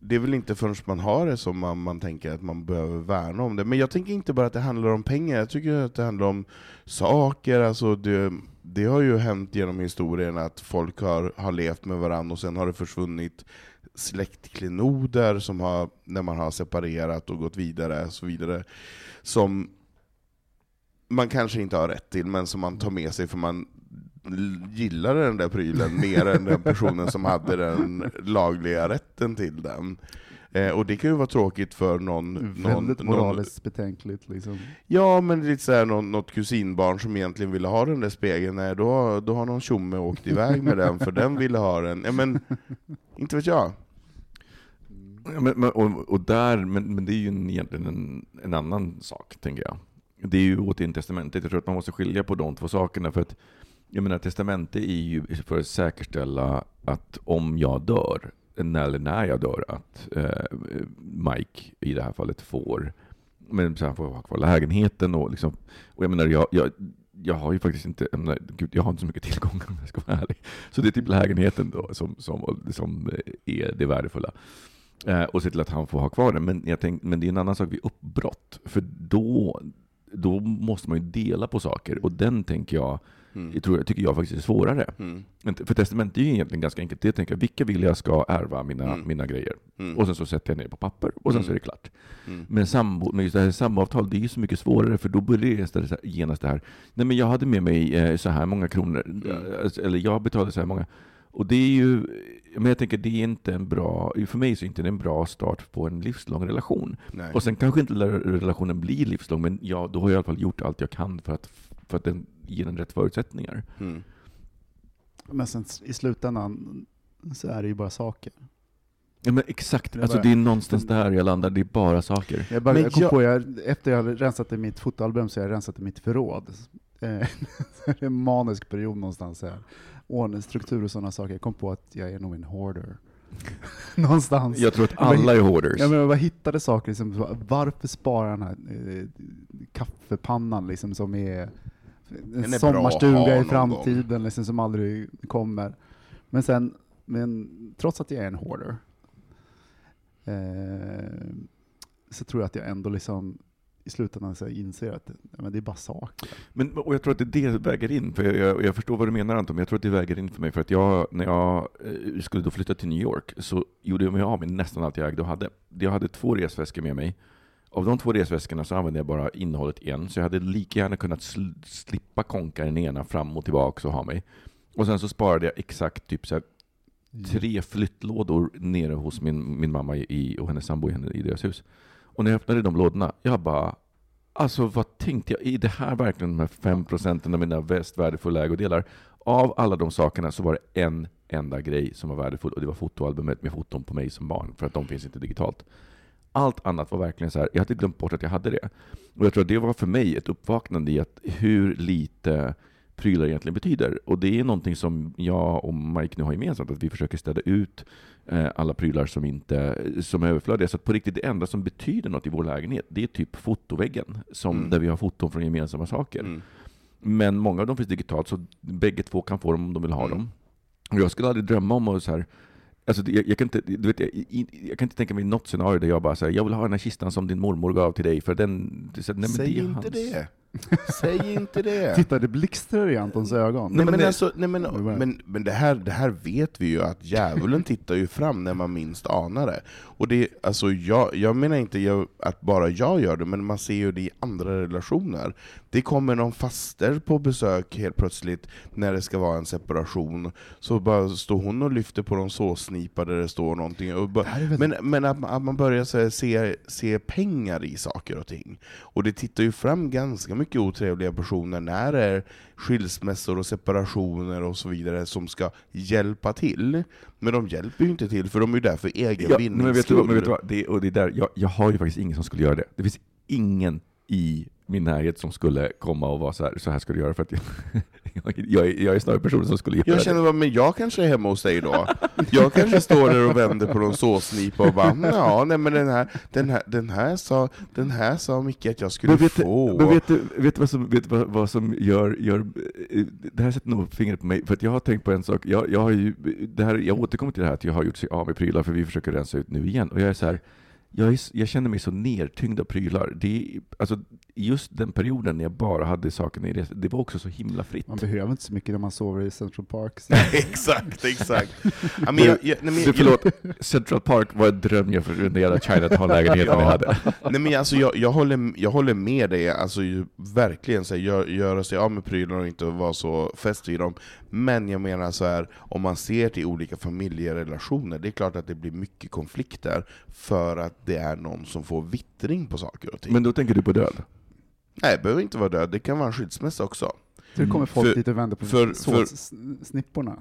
det är väl inte förrän man har det som man, man tänker att man behöver värna om det. Men jag tänker inte bara att det handlar om pengar, jag tycker att det handlar om saker, alltså det, det har ju hänt genom historien att folk har, har levt med varandra och sen har det försvunnit släktklenoder som har, när man har separerat och gått vidare och så vidare, som man kanske inte har rätt till, men som man tar med sig för man gillar den där prylen mer än den personen som hade den lagliga rätten till den. Eh, och det kan ju vara tråkigt för någon... någon, väldigt någon moraliskt betänkligt. Liksom. Ja, men lite såhär någon, något kusinbarn som egentligen ville ha den där spegeln, nej då, då har någon tjomme åkt iväg med den för den ville ha den. Ja, men inte vet jag. Ja, Men, men, och, och där, men, men det är ju en, egentligen en, en annan sak, tänker jag. Det är ju återigen testamentet. Jag tror att man måste skilja på de två sakerna. För att, jag menar, testamente är ju för att säkerställa att om jag dör, eller när jag dör, att eh, Mike i det här fallet får, men så han får ha kvar lägenheten och liksom, och jag menar, jag, jag, jag har ju faktiskt inte, jag, menar, gud, jag har inte så mycket tillgångar om jag ska vara ärlig. Så det är typ lägenheten då som, som, som är det värdefulla. Eh, och se till att han får ha kvar den. Men, jag tänk, men det är en annan sak vid uppbrott. För då, då måste man ju dela på saker. Och den tänker jag, Mm. jag tror, jag tycker jag faktiskt är svårare. Mm. För testament är ju egentligen ganska enkelt. Det tänker jag, vilka vill jag ska ärva mina, Mm. mina grejer? Mm. Och sen så sätter jag ner på papper och sen så är Mm. det klart. Mm. Men, sambo, men just det här samboavtal, det är ju så mycket svårare för då börjar det istället genast det här, nej men jag hade med mig eh, så här många kronor, eh, eller jag betalade så här många. Och det är ju, men jag tänker det är inte en bra, för mig så är inte det en bra start på en livslång relation. Nej. Och sen kanske inte la- relationen blir livslång, men ja, då har jag i alla fall gjort allt jag kan för att, för att den ger den rätt förutsättningar. Mm. Men sen i slutändan så är det ju bara saker. Ja men exakt, Det är alltså bara- det är någonstans där jag landar, det är bara saker. Jag, bara, jag kom jag- på, jag, efter jag hade rensat i mitt fotoalbum så har jag rensat i mitt förråd. Eh, *laughs* det är en manisk period någonstans. Här. Ordningsstruktur och sådana saker. Jag kom på att jag är nog en hoarder. *laughs* någonstans. Jag tror att alla är hoarders. Ja, men jag bara hittade saker, liksom, varför spara den här eh, kaffepannan liksom, som är Den en är sommarstuga i framtiden liksom, som aldrig kommer. Men sen, men trots att jag är en hoarder, eh, så tror jag att jag ändå liksom i slutändan så inser att men det är bara saker. Men, och jag tror att det det väger in, för jag, jag, jag förstår vad du menar Anton, men jag tror att det väger in för mig, för att jag, när jag eh, skulle då flytta till New York, så gjorde jag mig av med nästan allt jag ägde och hade. Jag hade två resväskor med mig. Av de två resväskorna så använde jag bara innehållet i en, så jag hade lika gärna kunnat sl slippa konka den ena fram och tillbaka och ha mig. Och sen så sparade jag exakt typ så här, tre flyttlådor nere hos min, min mamma i, och hennes sambo i, i deras hus. Och när jag öppnade de lådorna, jag bara, alltså vad tänkte jag? Är det här verkligen de här fem procenten av mina mest värdefulla ägodelar? av alla de sakerna så var det en enda grej som var värdefull och det var fotoalbumet med foton på mig som barn, för att de finns inte digitalt. Allt annat var verkligen så här, jag hade glömt bort att jag hade det. Och jag tror att det var för mig ett uppvaknande i att hur lite prylar egentligen betyder. Och det är någonting som jag och Mike nu har gemensamt, att vi försöker städa ut eh, alla prylar som, inte, som är överflödiga. Så att på riktigt, det enda som betyder något i vår lägenhet, det är typ fotoväggen, som, Mm. där vi har foton från gemensamma saker. Mm. Men många av dem finns digitalt, så bägge två kan få dem om de vill ha Mm. dem. Och jag skulle aldrig drömma om att så här, Alltså, jag, jag, kan inte, du vet, jag, jag kan inte tänka mig något scenario där jag bara säger jag vill ha den här kistan som din mormor gav till dig, för den... så Nej, Säg det inte hans. det. Säg inte det. *laughs* Titta, det blixtrar i Antons ögon. Nej, men, det- alltså, nej, men, men, men det, här, det här vet vi ju, att djävulen *laughs* tittar ju fram när man minst anar det. Och det alltså, jag, jag menar inte jag, att bara jag gör det, men man ser ju det i andra relationer. Det kommer någon faster på besök helt plötsligt när det ska vara en separation, så bara står hon och lyfter på någon såsnipa där det står någonting. Bara, Det men, men att, man- att man börjar här, se, se pengar i saker och ting. Och det tittar ju fram ganska mycket otrevliga personer när det är skilsmässor och separationer och så vidare som ska hjälpa till. Men de hjälper ju inte till, för de är ju där för egen Ja, vinnings men vet du, vad- men vet du skull. vad? Det, och det är där, jag, jag har ju faktiskt ingen som skulle göra det. Det finns ingen i min närhet som skulle komma och vara så här, så här ska du göra, för att jag, *laughs* jag, jag, är, jag är snarare personen som skulle göra Jag det. känner bara, men jag kanske är hemma hos dig då? Jag kanske står där och vänder på någon såsnipa och bara, ja, nej men den här, den här, den här sa, den här sa Micke att jag skulle Men vet, få. men vet du, vet du vad som, vet vad, vad som gör, gör... eh, Det här sätter nog fingret på mig, för att jag har tänkt på en sak. Jag, jag, har ju, det här, jag återkommer till det här att jag har gjort sig av med prylar, för vi försöker rensa ut nu igen. Och jag är så här, jag, är, jag känner mig så nertyngd av prylar. Det, är- alltså, just den perioden när jag bara hade sakerna i det, det var också så himla fritt. Man behöver inte så mycket när man sover i Central Park. *laughs* Exakt, exakt. Ja, men jag, jag, nej, men Du, förlåt, Central Park var en dröm jag för den där jävla Chinatown-lägenheten jag hade. Nej men alltså jag, jag, håller, jag håller med dig, alltså ju, verkligen så här, gör, göra sig av med prylar och inte vara så fäst vid dem. Men jag menar så här, om man ser till olika familjerelationer, det är klart att det blir mycket konflikter för att det är någon som får vittring på saker och ting. Men då tänker du på död? Nej, det behöver inte vara död, det kan vara en skilsmässa också. Så det kommer folk För- dit och vänder på för- såssnipporna.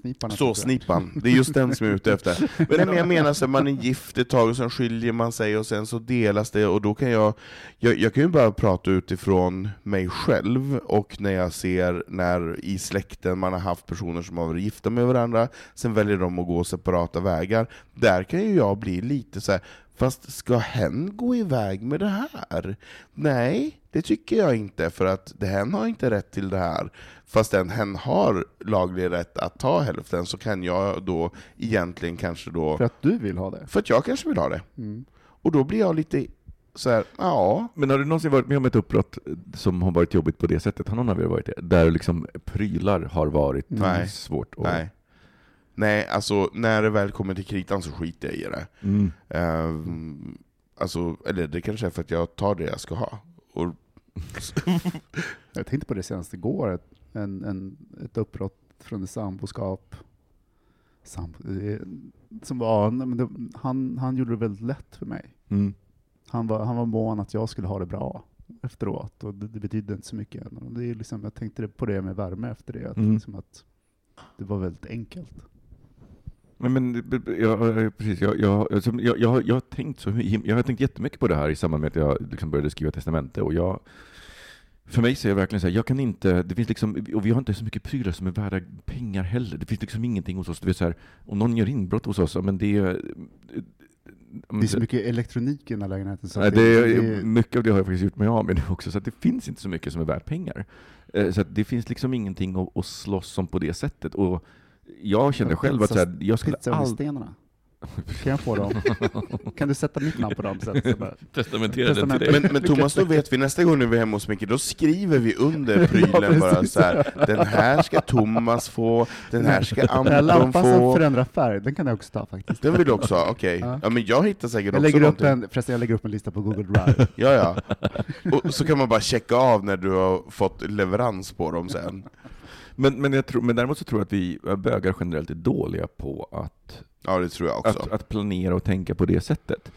Sniparna. Så, snipan. Det är just den som jag är ute efter. Men, nej, men jag menar, så man är gift ett tag och sen skiljer man sig och sen så delas det, och då kan jag, jag, jag kan ju bara prata utifrån mig själv, och när jag ser när i släkten man har haft personer som har varit gifta med varandra, sen väljer de att gå separata vägar, där kan ju jag bli lite så här. Fast ska hen gå iväg med det här? Nej, det tycker jag inte, för att hen har inte rätt till det här. Fastän hen har laglig rätt att ta hälften, så kan jag då egentligen kanske då... För att du vill ha det. För att jag kanske vill ha det. Mm. Och då blir jag lite så här, ja... Men har du någonsin varit med om ett uppbrott som har varit jobbigt på det sättet? Har någon av er varit det? Där liksom prylar har varit Nej. svårt? att- Nej. Nej, alltså när det väl kommer till kritan så skiter jag i det. Mm. Ehm, alltså, eller det kanske är för att jag tar det jag ska ha. Och, *laughs* Jag tänkte på det senast igår, ett, en, en, ett uppbrott från ett samboskap. Sambo, som var, det, han, han gjorde det väldigt lätt för mig. Mm. Han var, han var mån att jag skulle ha det bra efteråt, och det, det betydde inte så mycket. Det är liksom, jag tänkte på det med värme efter det, att, Mm. liksom att det var väldigt enkelt. Men, men jag, precis, jag, jag, jag, jag, har- jag har tänkt så jag har tänkt jättemycket på det här i samband med att jag liksom började skriva testamente. Och jag, för mig så är jag verkligen så här, jag kan inte, det finns liksom, och vi har inte så mycket prylar som är värda pengar heller. Det finns liksom ingenting hos oss. Det vill säga, om någon gör inbrott hos oss, men det är... Det är så mycket elektronik i den här lägenheten. Så det är, det- mycket av det har jag faktiskt gjort mig av med nu också, så att det finns inte så mycket som är värt pengar. Eh, Så det finns liksom ingenting att, att slåss om på det sättet. Och jag känner själv att så här, jag skulle aldrig... *laughs* Kan jag få dem? kan du sätta mitt namn på dem? Så bara, Testamentera den till dig. men, men Thomas, då vet vi nästa gång när vi är hemma hos Micke, då skriver vi under *laughs* prylen bara precis. så här. Den här ska Thomas få, den här ska den här Anton lampan som få. förändrar färg, den kan jag också ta faktiskt. Den vill du också ha? Okej. Ja. Ja, men jag hittar säkert Jag också lägger, upp någonting. en, förresten, jag lägger upp en lista på Google Drive. *laughs* Ja, ja. Och så kan man bara checka av när du har fått leverans på dem sen. Men, men, jag tror, men däremot så tror jag att vi bögar generellt är dåliga på att, Ja, det tror jag också. att, att planera och tänka på det sättet.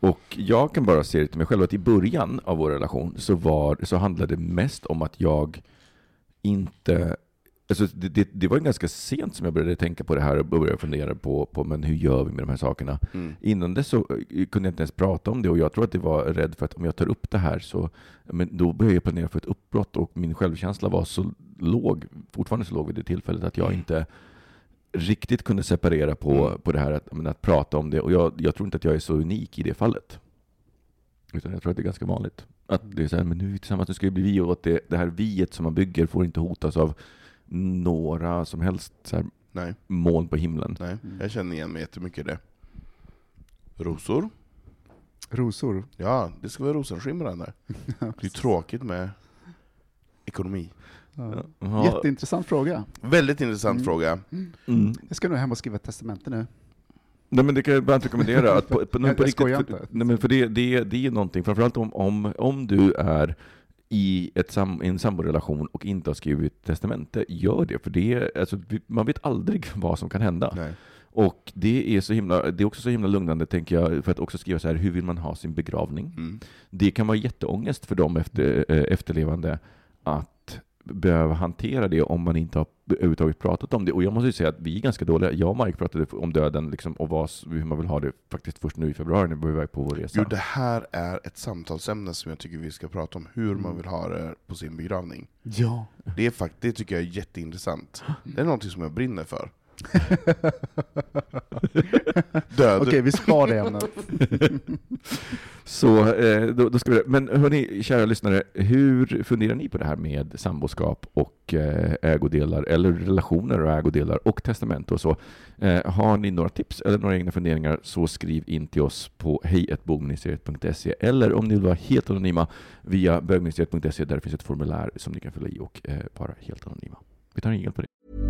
Och jag kan bara se det till mig själv, att i början av vår relation så, var, så handlade det mest om att jag inte Alltså, det, det, det var ganska sent som jag började tänka på det här och började fundera på, på men hur gör vi med de här sakerna. Mm. Innan dess så eh, kunde jag inte ens prata om det och jag tror att det var rädd för att om jag tar upp det här så men då börjar jag planera för ett uppbrott och min självkänsla var så låg, fortfarande så låg vid det tillfället att jag inte riktigt kunde separera på, Mm. på det här att, men, att prata om det och jag, jag tror inte att jag är så unik i det fallet. Utan jag tror att det är ganska vanligt. Att det är så här, men nu är vi tillsammans, nu ska vi bli vi och att det, det här viet som man bygger får inte hotas av några som helst så här, Nej, moln på himlen. nej. Jag känner igen mig jättemycket i det. Rosor? Rosor. Ja, det ska vara rosenskimrande. *laughs* Det är ju tråkigt med ekonomi. Ja. Ja. Jätteintressant fråga. Väldigt intressant Mm. fråga. Mm. Jag ska nog hem och skriva ett testamente nu. Nej men det kan jag bara rekommendera. Att på, på, *laughs* Jag- på jag riktigt, skojar för, inte. nej, men för det, det, det är någonting, framförallt om, om, om du är i ett sam, en samborelation och inte har skrivit testamente, gör det. För det är, alltså, man vet aldrig *laughs* vad som kan hända. Nej. Och det är, så himla, det är också så himla lugnande, tänker jag, för att också skriva så här, hur vill man ha sin begravning? Mm. Det kan vara jätteångest för de efter, eh, efterlevande att behöva hantera det om man inte har överhuvudtaget pratat om det. Och jag måste ju säga att vi är ganska dåliga. Jag och Mike pratade om döden liksom, och vad, hur man vill ha det faktiskt först nu i februari när vi var iväg på vår resa. Jo, det här är ett samtalsämne som jag tycker vi ska prata om, hur man vill ha det på sin begravning. Ja. Det, är fakt- det tycker jag är jätteintressant. *gasps* Det är någonting som jag brinner för. Död. Okej, vi spar det ämnet. *laughs* Så, eh, då, då ska vi, men hörni, kära lyssnare, hur funderar ni på det här med samboskap och eh, ägodelar, eller relationer och ägodelar och testamente och så? Eh, har ni några tips eller några egna funderingar så skriv in till oss på hejatbogministeriet.se eller om ni vill vara helt anonyma via bögministeriet.se där det finns ett formulär som ni kan fylla i och vara helt anonyma. Vi tar en jingel på det.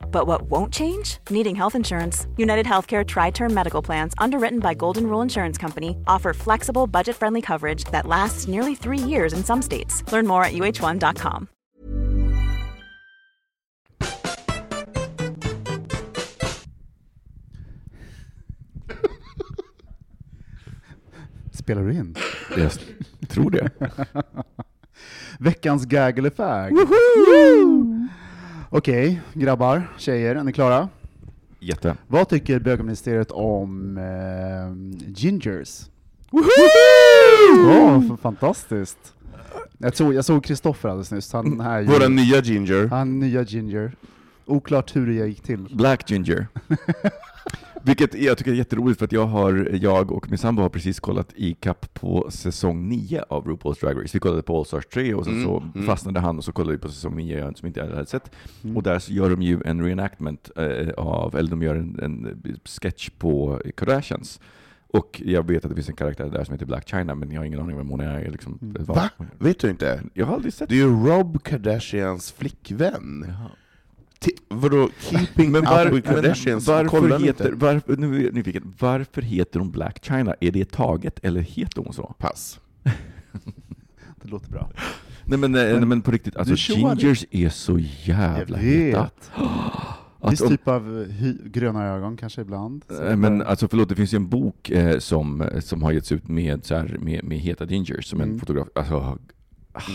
But what won't change? Needing health insurance. United Healthcare Tri Term Medical Plans, underwritten by Golden Rule Insurance Company, offer flexible, budget friendly coverage that lasts nearly three years in some states. Learn more at uh1.com. *laughs* Spelar du in? Jag tror det. *laughs* Veckans gag eller fag. Okej, grabbar, tjejer, är ni klara? Jätte. Vad tycker bögministeriet om eh, gingers? Åh, f- fantastiskt. Jag, tror, jag såg Kristoffer alldeles nyss, han är ju, Våra nya ginger. han nya ginger. Oklart hur det gick till. Black Ginger. *laughs* Vilket jag tycker är jätteroligt för att jag, har, jag och min sambo har precis kollat i kapp på säsong 9 av RuPaul's Drag Race. Vi kollade på All Stars 3 och sen Mm, så mm. fastnade han och så kollade vi på säsong 9 som inte jag hade sett. Mm. Och där så gör de ju en reenactment eh, av, eller de gör en, en sketch på Kardashians. Och jag vet att det finns en karaktär där som heter Black China, men jag har ingen aning om vem hon är. Liksom, Mm. Va? Vet du inte? Jag har aldrig sett Det är ju Rob Kardashians flickvän. Jaha. Vadå, keeping Men, up var, with Kardashians? men varför heter, varför, nu är jag nyfiken, varför heter hon Black China? Är det taget eller heter hon så? Pass. *laughs* Det låter bra. Nej men, men, nej, men på riktigt, alltså gingers är så jävla heta. *gasps* Viss om, typ av hy- gröna ögon kanske ibland. Så eh, men alltså förlåt, det finns ju en bok eh, som, som har getts ut med, så här, med, med heta gingers som en Mm. fotograf. Alltså,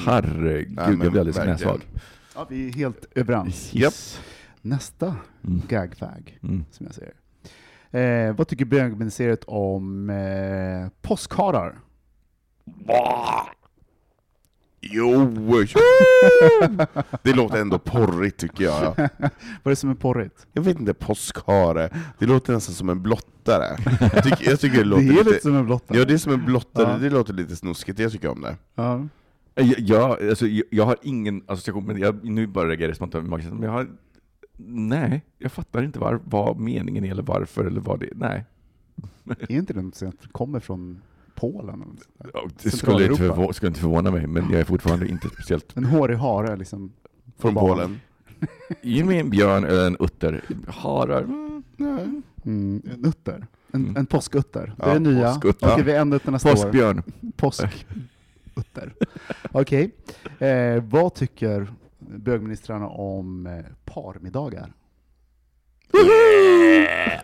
herregud, Ja, jag men blir alldeles verkligen. Ja, vi är helt överens. Japp. Nästa Mm. gag-fag, Mm. som jag säger. Eh, vad tycker bögministeriet om eh, påskharar? Jo! Det låter ändå porrigt tycker jag. *laughs* Vad är det som är porrigt? Jag vet inte, påskhare. Det låter nästan som en blottare. Jag tycker, jag tycker det *laughs* låter det är lite... lite som en blottare. Ja, det är som en blottare, Ja. det låter lite snuskigt, jag tycker om det. Ja. Jag, alltså, jag, jag har ingen association, men jag, nu bara reagerar jag spontant men jag har... Nej, jag fattar inte var, vad meningen är eller varför eller vad det är. Nej. Är inte det något som kommer från Polen? Ja, Det skulle inte, förvå- skulle inte förvåna mig, men jag är fortfarande inte speciellt... En hårig hare liksom. Från. Polen. Ge mig en björn eller en utter. Harar? Mm, Nej. Mm, en utter. En, Mm. en påskutter. Det är Ja, det nya. påskutter. Okej, vi till nästa år. Påskbjörn utter. *laughs* Okej. Eh, vad tycker bögministrarna om eh, parmiddagar? *laughs*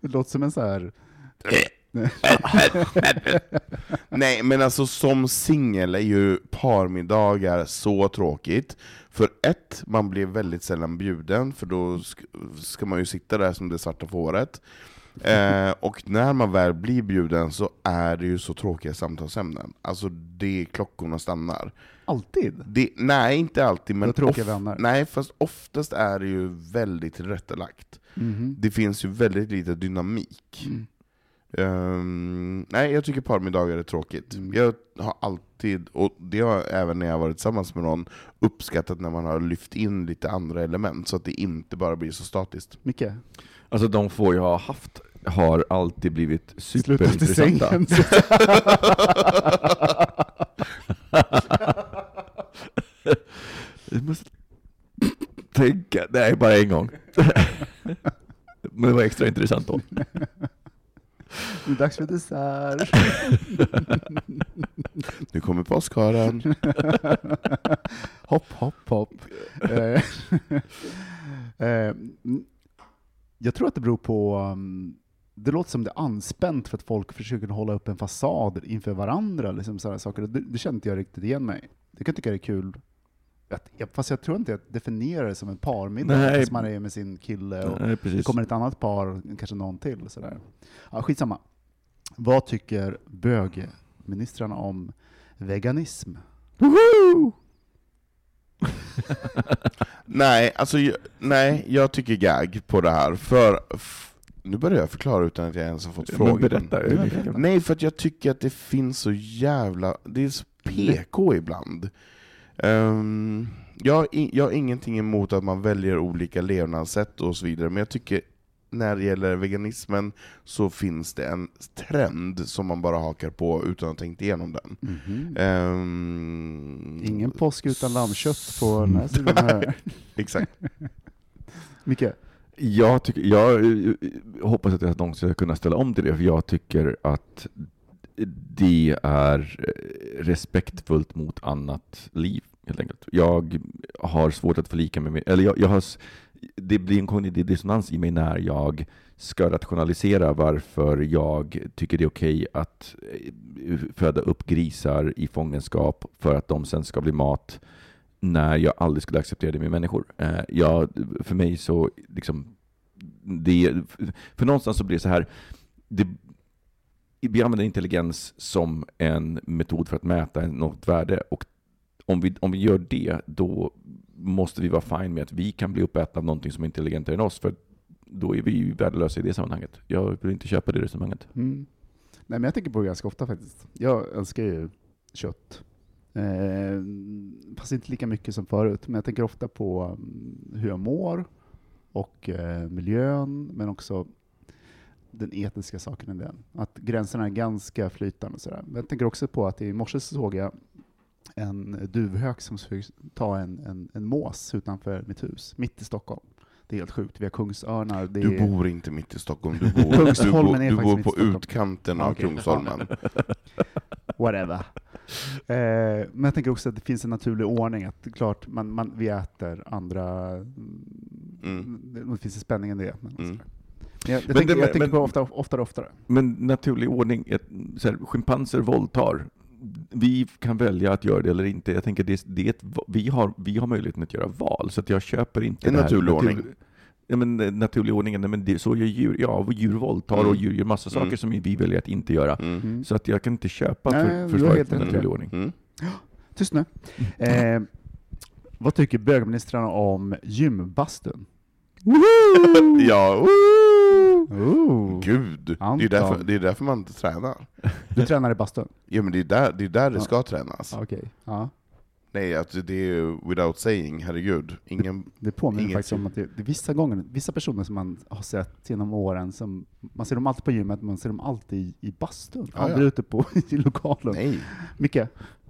det låter som en så här... *laughs* Nej, men alltså som singel är ju parmiddagar så tråkigt. För ett, man blir väldigt sällan bjuden, för då ska man ju sitta där som det svarta fåret. Eh, och när man väl blir bjuden så är det ju så tråkiga samtalsämnen. Alltså det klockorna stannar. Alltid? Det, nej, inte alltid, men tråkiga vänner. nej, fast oftast är det ju väldigt tillrättalagt. Mhm. Det finns ju väldigt lite dynamik. Mm. Ehm, nej, jag tycker parmiddagar är tråkigt. Mm. Jag har alltid, och det har jag även när jag har varit tillsammans med någon, uppskattat när man har lyft in lite andra element, så att det inte bara blir så statiskt. Micke? Alltså de få jag har haft har alltid blivit superintressanta. sängen. *laughs* Jag måste tänka, nej bara en gång. Men det var extra intressant då. Det är dags för dessert. *laughs* Nu kommer påskharen. hopp, hopp, hopp. *laughs* Eh, eh, jag tror att det beror på, um, det låter som det är anspänt för att folk försöker hålla upp en fasad inför varandra. Liksom sådana saker. Det, det känner inte jag riktigt igen mig. Jag kan tycka det är kul. Att, jag, fast jag tror inte jag definierar det som en parmiddag, Nej. fast man är med sin kille och Nej, det precis. kommer ett annat par, kanske någon till. Sådär. Ja, skitsamma. Vad tycker bögministrarna om veganism? *laughs* nej, alltså, jag- nej, jag tycker gag på det här, för nu börjar jag förklara utan att jag ens har fått frågan. berätta. Nej, för att jag tycker att det finns så jävla... Det är så PK ibland. Ehm, jag, jag har ingenting emot att man väljer olika levnadssätt och så vidare, men jag tycker när det gäller veganismen så finns det en trend som man bara hakar på utan att ha tänkt igenom den. Mhm. Ehm, Ingen påsk utan lammkött på den här sidan här. *laughs* Exakt. Micke? Jag, tycker, jag eh, eh, hoppas att jag någonsin ska kunna ställa om till det, för jag tycker att det är eh, respektfullt mot annat liv, helt enkelt. Jag har svårt att förlika mig med, eller jag, jag har, det blir en kognitiv dissonans i mig när jag ska rationalisera varför jag tycker det är okej att föda upp grisar i fångenskap för att de sen ska bli mat när jag aldrig skulle acceptera det med människor. Eh, jag, för mig så, liksom, det, för någonstans så blir det så här, det, vi använder intelligens som en metod för att mäta något värde, och om vi, om vi gör det, då måste vi vara fine med att vi kan bli uppätna av någonting som är intelligentare än oss, för då är vi ju värdelösa i det sammanhanget. Jag vill inte köpa det resonemanget. Mm. Nej, men jag tänker på det ganska ofta faktiskt. Jag älskar ju kött. Eh, fast inte lika mycket som förut, men jag tänker ofta på mm, hur jag mår och eh, miljön, men också den etiska saken i den. Att gränserna är ganska flytande. och Sådär. Men jag tänker också på att i morse så såg jag en duvhök som skulle ta en, en, en mås utanför mitt hus, mitt i Stockholm. Det är helt sjukt. Vi har kungsörnar. Du är... bor inte mitt i Stockholm, du *laughs* bor, du bor, du bor på utkanten av Okej. Kungsholmen. *laughs* *laughs* whatever. Eh, men jag tänker också att det finns en naturlig ordning, att klart, man, man, vi äter andra, Mm. det, det finns en spänning i det. Men, Mm. men jag, jag Men tänker, det- jag tänker men- på ofta, oftare och oftare. Men naturlig ordning, ett, så här, schimpanser våldtar. Vi kan välja att göra det eller inte. Jag tänker det, det ett, vi, har, vi har möjligheten att göra val, så att jag köper inte En det här naturlig natur- ordning. Ja, men, eh, naturlig ordning, nej, men det, så gör djur, ja, djur våldtar och Mm. djur gör massa saker Mm. som vi väljer att inte göra. Mm. Mm. Så att jag kan inte köpa Nej, för, försvaret för naturlig det. ordning. Mm. *gasps* Tyst nu. Eh, vad tycker bögministrarna om gymbastun? *laughs* Ja, oh. Oh. gud. Det är, därför, det är därför man inte tränar. Du tränar i bastun? Ja men det är där det, är där det ska tränas. Okej. Ja. Nej, alltså det är ju without saying, herregud. Ingen... Det påminner Inget faktiskt om att det, det är vissa gånger, vissa personer som man har sett genom åren, som, man ser dem alltid på gymmet, man ser dem alltid i, i bastun, Ja, ja. aldrig ute på, i lokalen. Nej. Micke?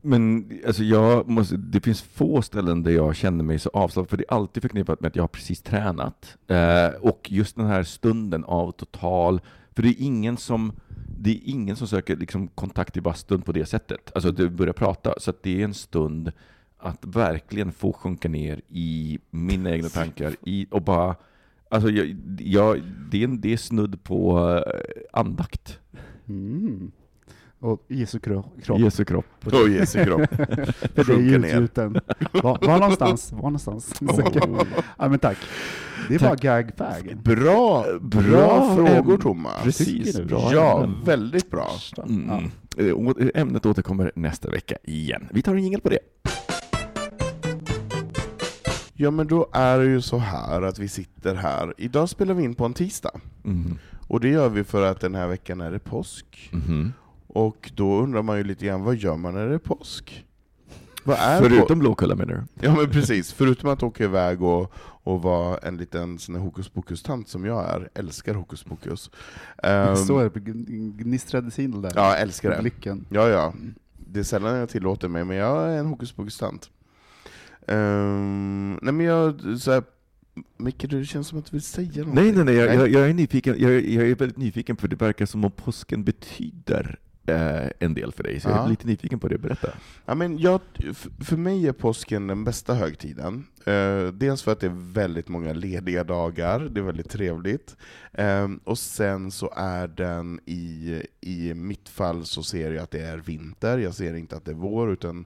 Men alltså jag måste, det finns få ställen där jag känner mig så avslappnad, för det är alltid förknippat med att jag har precis tränat. Eh, och just den här stunden av total, för det är ingen som det är ingen som söker liksom kontakt i bastun på det sättet. Alltså du börjar prata, så att det är en stund att verkligen få sjunka ner i mina egna tankar i, och bara Alltså jag, jag, det, är, en- det är snudd på eh, andakt. Mm. Och Jesu kro- kropp. Jesu kropp. Och Jesu kropp. *laughs* För det är ljudgjuten. Var, var någonstans? Var någonstans? *laughs* ja, men tack. Det är bara gag fag. Bra, bra, Bra frågor äm- Thomas. Precis, bra Ja, ämnen. väldigt bra. Mm. Eh, Ämnet återkommer nästa vecka igen. Vi tar en jingel på det. Ja men då är det ju så här att vi sitter här, idag spelar vi in på en tisdag. Mm. Och det gör vi för att den här veckan är det påsk. Mhm. Och då undrar man ju lite grann, vad gör man när det är påsk? Vad är Förutom Blåkulla menar du? Ja men precis, förutom att åka iväg och, och vara en liten sån här hokus pokus-tant som jag är, älskar hokus pokus. Ehm, Så är det, gn- gnistrade sin där. ja, älskar det. Blicken. Ja, ja. Det är sällan jag tillåter mig, men jag är en hokus pokus-tant. Ehm, nej men jag, så här, Micke, det känns som att du vill säga något. Nej, nej, nej, jag, jag, jag är nyfiken. Jag, jag är väldigt nyfiken för det verkar som om påsken betyder eh, en del för dig. Så jag Ja. är lite nyfiken på det. Berätta. Ja, men jag, för mig är påsken den bästa högtiden. Eh, dels för att det är väldigt många lediga dagar, det är väldigt trevligt. Eh, och sen så är den, i, i mitt fall så ser jag att det är vinter, jag ser inte att det är vår, utan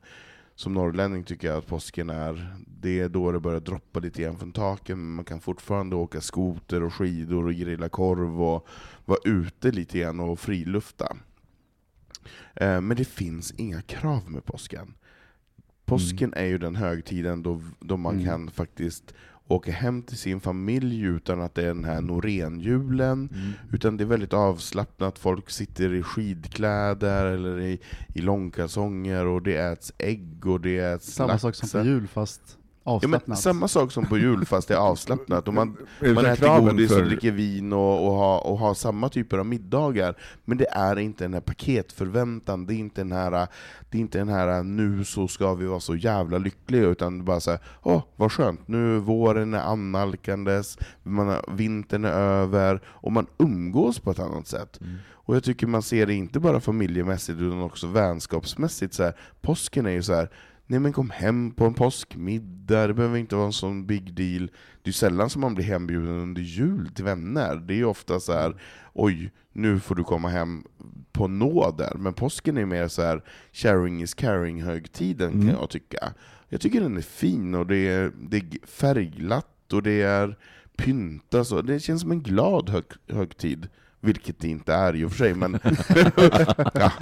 som norrlänning tycker jag att påsken är, det är då det börjar droppa lite grann från taken, men man kan fortfarande åka skoter och skidor och grilla korv och vara ute lite grann och frilufta. Eh, Men det finns inga krav med påsken. Påsken är ju den högtiden då, då man Mm. kan faktiskt åka hem till sin familj utan att det är den här Norenjulen, Mm. utan det är väldigt avslappnat, folk sitter i skidkläder eller i, i långkalsonger och det äts ägg och det äts Samma sak som på lax. jul fast Ja, men avslappnat. samma sak som på jul fast det är avslappnat. Och man, Är man det äter godis och för- dricker vin och, och, har, och har samma typer av middagar. Men det är inte den här paketförväntan, det är inte den här, det är inte den här nu så ska vi vara så jävla lyckliga, utan bara såhär, åh vad skönt, nu våren är annalkandes, man har, vintern är över, och man umgås på ett annat sätt. Och jag tycker man ser det inte bara familjemässigt utan också vänskapsmässigt. Så här, påsken är ju så här. Nej men kom hem på en påskmiddag, det behöver inte vara en sån big deal. Det är ju sällan som man blir hembjuden under jul till vänner. Det är ju ofta så här, oj, nu får du komma hem på nåder. Men påsken är mer så här sharing is caring högtiden Mm. kan jag tycka. Jag tycker den är fin och det är, det är färgglatt och det är pyntas och det känns som en glad hög, högtid. Vilket det inte är i och för sig, men *laughs* *laughs* ja,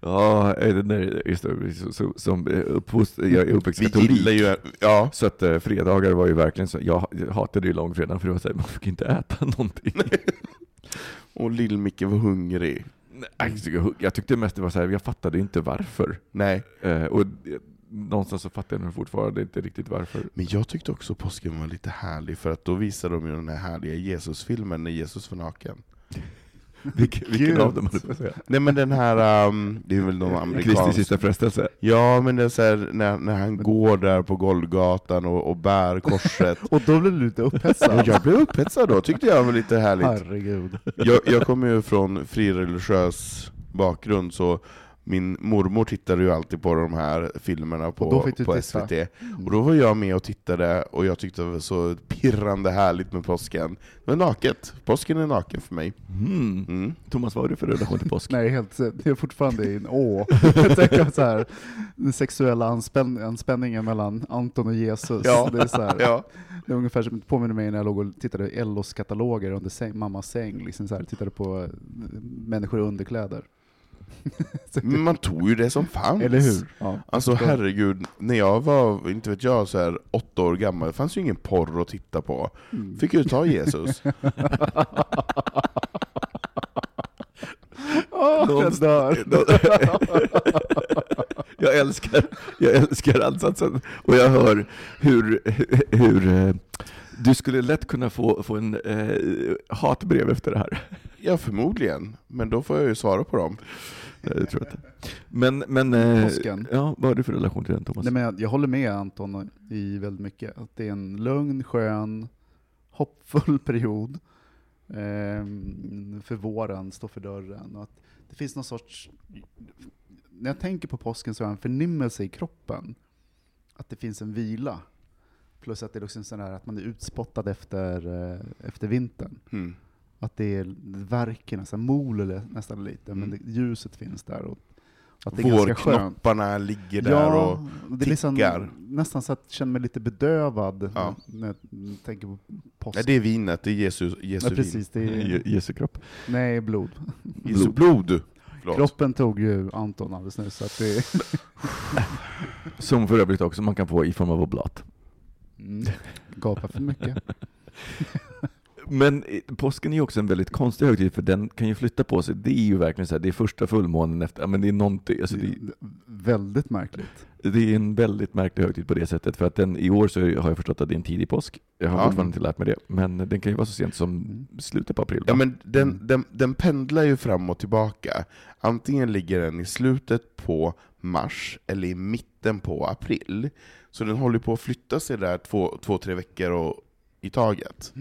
Ja, den där, just det, så, som eh, uppfost, jag är uppväxt vi katolik. gillar ju... Ja, Så att eh, fredagar var ju verkligen så, jag hatade ju långfredagen för det var så här, man fick inte äta *laughs* någonting. och lill-Micke var hungrig. Nej, jag- tyckte mest det var så här, jag fattade inte varför. Nej, Eh, och någonstans så fattar jag nog fortfarande inte riktigt varför. men jag tyckte också påsken var lite härlig, för att då visade de ju den här härliga Jesus-filmen när Jesus var naken. *laughs* Vilken, vilken av dem hade säga? Nej men den här, um, det är väl någon Kristi amerikansk... sista frestelse. Ja, men det är så här, när, när han går där på Golgatan och, och bär *laughs* korset. Och då blev du lite upphetsad. och jag blev upphetsad då, tyckte jag var lite härligt. Herregud. Jag, jag kommer ju från frireligiös bakgrund, så min mormor tittade ju alltid på de här filmerna Och då på, fick du på titta. SVT. Och då var jag med och tittade, och jag tyckte det var så pirrande härligt med påsken. Det var naket. Påsken är naken för mig. Mm. Mm. Thomas, vad har du för relation till påsk? *laughs* Nej, helt, jag är fortfarande i en å. Jag tänker så här, den sexuella anspänn, anspänningen mellan Anton och Jesus. Ja. Det, är så här, Ja. det är ungefär som det påminner mig när jag låg och tittade i Ellos kataloger under säng, mammas säng. Liksom så här, tittade på eh, människor i underkläder. *laughs* Men man tog ju det som fanns. Eller hur? Ja. Alltså herregud, när jag var, inte vet jag, så här, åtta år gammal, det fanns ju ingen porr att titta på. Mm. Fick ju ta Jesus. *laughs* Åh, jag Någonstans- dör. *laughs* jag, älskar, jag älskar ansatsen, och jag hör hur, hur eh, du skulle lätt kunna få, få en eh, hatbrev efter det här. Ja, förmodligen. Men då får jag ju svara på dem. Nej, Det tror jag inte. Men, men eh, ja, vad har du för relation till den Thomas? Nej, men jag, jag håller med Anton i väldigt mycket. Att det är en lugn, skön, hoppfull *laughs* period. Ehm, för våren står för dörren. Och att det finns någon sorts... När jag tänker på påsken så har jag en förnimmelse i kroppen. Att det finns en vila. Plus att det är liksom sån här att man är utspottad efter, eh, efter vintern. Mm. Att det är värker nästan, mol nästan lite, men Mm. det, ljuset finns där. Och att det är. Vårknopparna ligger där och... det är liksom tickar. nästan så att jag känner mig lite bedövad Ja. när jag tänker på påsk. Nej, det är vinet, det är Jesus, Jesu ja, vin. precis, det är, *laughs* Je- Jesu kropp. nej, blod. Jesu blod. Förlåt. Kroppen tog ju Anton alldeles nyss, så att det *laughs* Som för övrigt också man kan få i form av oblat. Mm, gapar för mycket. *laughs* Men eh, påsken är ju också en väldigt konstig högtid, för den kan ju flytta på sig. Det är ju verkligen så här, det är första fullmånen efter, men det är någonting, alltså det, Det är väldigt märkligt. det är en väldigt märklig högtid på det sättet, för att den, i år så har jag förstått att det är en tidig påsk. Jag har Ja. fortfarande inte lärt mig det, men den kan ju vara så sent som Mm. slutet på april. Ja, men den, Mm. den, den pendlar ju fram och tillbaka. Antingen ligger den i slutet på mars eller i mitten på april. Så den håller på att flytta sig där två, två tre veckor och, i taget.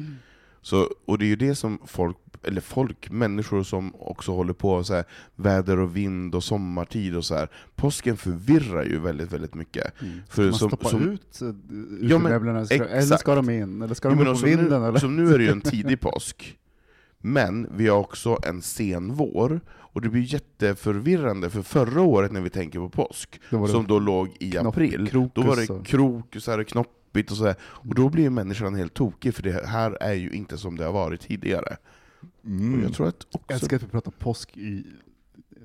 Så, och det är ju det som folk, eller folk, människor som också håller på så här, väder och vind och sommartid och så här. Påsken förvirrar ju väldigt, väldigt mycket. Mm. För man som- stoppar som- ut Ja, utemöblerna, ska- eller exakt. ska de in? Eller ska de upp på vinden? nu, eller? som nu är det ju en *laughs* tidig påsk, men vi har också en sen vår, och det blir jätteförvirrande, för förra året när vi tänker på påsk, Då som då låg i april, krokus då var det krokusar och knoppigt och sådär, och då blir människan helt tokig, för det här är ju inte som det har varit tidigare. Mm. Jag tror att Jag också... älskar att vi pratar påsk i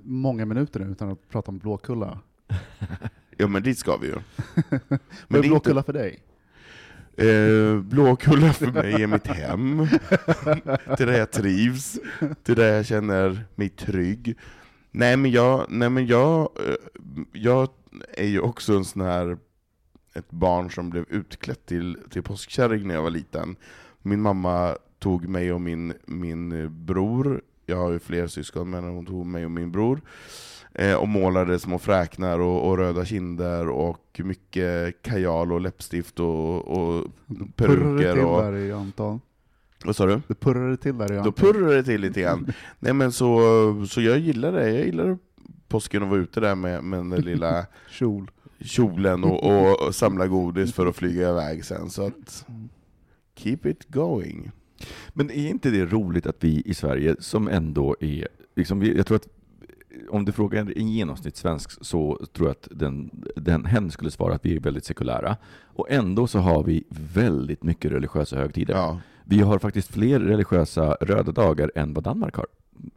många minuter nu utan att prata om Blåkulla. *laughs* Ja men dit ska vi ju. *laughs* Vad Men är det är inte- Blåkulla för dig? Eh, Blåkulla för mig är mitt hem, *laughs* det där jag trivs, det där jag känner mig trygg. Nej men jag, nej, men jag, eh, jag är ju också en sån här, ett barn som blev utklätt till, till påskkärring när jag var liten. Min mamma tog mig och min, min bror, jag har ju fler syskon, men hon tog mig och min bror, eh, och målade små fräknar och, och röda kinder och mycket kajal och läppstift och, och peruker och... där i Anton? Vad sa du? Det purrar till där i Då Anton. purrar det till lite grann. *laughs* Nej men så, så jag gillar det, jag gillar påsken och vara ute där med, med den där lilla *laughs* Kjol. kjolen och, och, och samla godis för att flyga iväg sen. Så att, keep it going. Men är inte det roligt att vi i Sverige, som ändå är, liksom, vi- jag tror att om du frågar en- en genomsnittssvensk så tror jag att den, den, hen skulle svara att vi är väldigt sekulära. Och ändå så har vi väldigt mycket religiösa högtider. Ja. Vi har faktiskt fler religiösa röda dagar än vad Danmark har.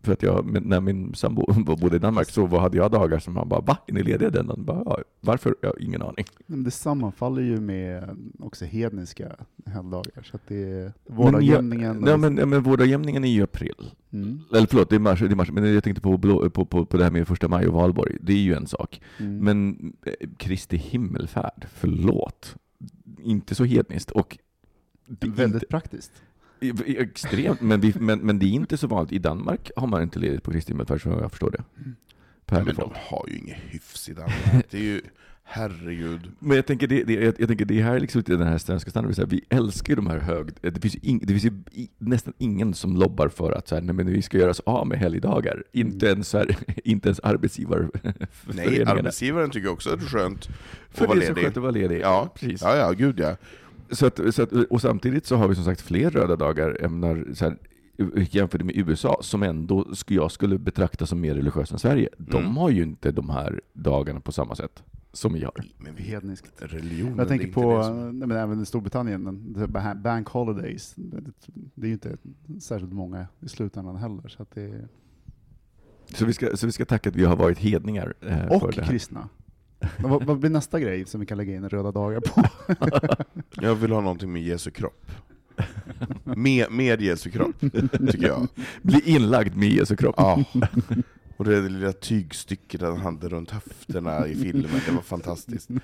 För att jag, när min sambo *laughs* bodde i Danmark så hade jag dagar som man bara va? Är ni lediga den dagen? Bara, ja, Varför? Jag har ingen aning. Men det sammanfaller ju med också hedniska helgdagar. Så att det är Men jag- vårdagjämningen. Nej, men, ja, men vårdagjämningen är ju april. mm. Eller förlåt, det är mars, det är mars. men jag tänkte på, på, på, på det här med första maj och valborg. Det är ju en sak. Mm. Men eh, Kristi himmelfärd, förlåt. Inte så hedniskt. Och Väldigt praktiskt. Extremt, men, vi, men, men det är inte så vanligt. I Danmark har man inte ledigt på Kristi himmelfärd, så jag förstår det. Per Men de har ju inget hyfs i Danmark. Det är ju herregud. Men jag tänker det, det, jag, jag tänker det här är liksom den här svenska standarden, vi älskar ju de här hög... Det finns ju, ing, det finns ju i, nästan ingen som lobbar för att så här, nej, men vi ska göra oss av med helgdagar. Inte ens, så här, *laughs* inte ens Nej, arbetsgivarföreningarna. arbetsgivaren tycker också att det är skönt För att vara det är så ledig. skönt att vara ledig. Ja, precis. ja, ja, gud ja. Så att, så att, och samtidigt så har vi som sagt fler röda dagar ämnar, så här, jämfört med USA, som ändå jag skulle betrakta som mer religiösa än Sverige. De Mm. har ju inte de här dagarna på samma sätt som vi har. Men vi, Hedniskt. religionen, Jag tänker är inte på, det som- nej, men även i Storbritannien, bank holidays. Det, är ju inte särskilt många i slutändan heller. Så att det Så vi ska, så vi ska tacka att vi har varit hedningar eh, och för det här. kristna. Vad, vad blir nästa grej som vi kan lägga in röda dagar på? *laughs* Jag vill ha någonting med Jesu kropp. Med, med Jesu kropp, tycker jag. Bli inlagd med Jesu kropp. Ja. Och det där lilla tygstycket han hade runt höfterna i filmen, det var fantastiskt. Men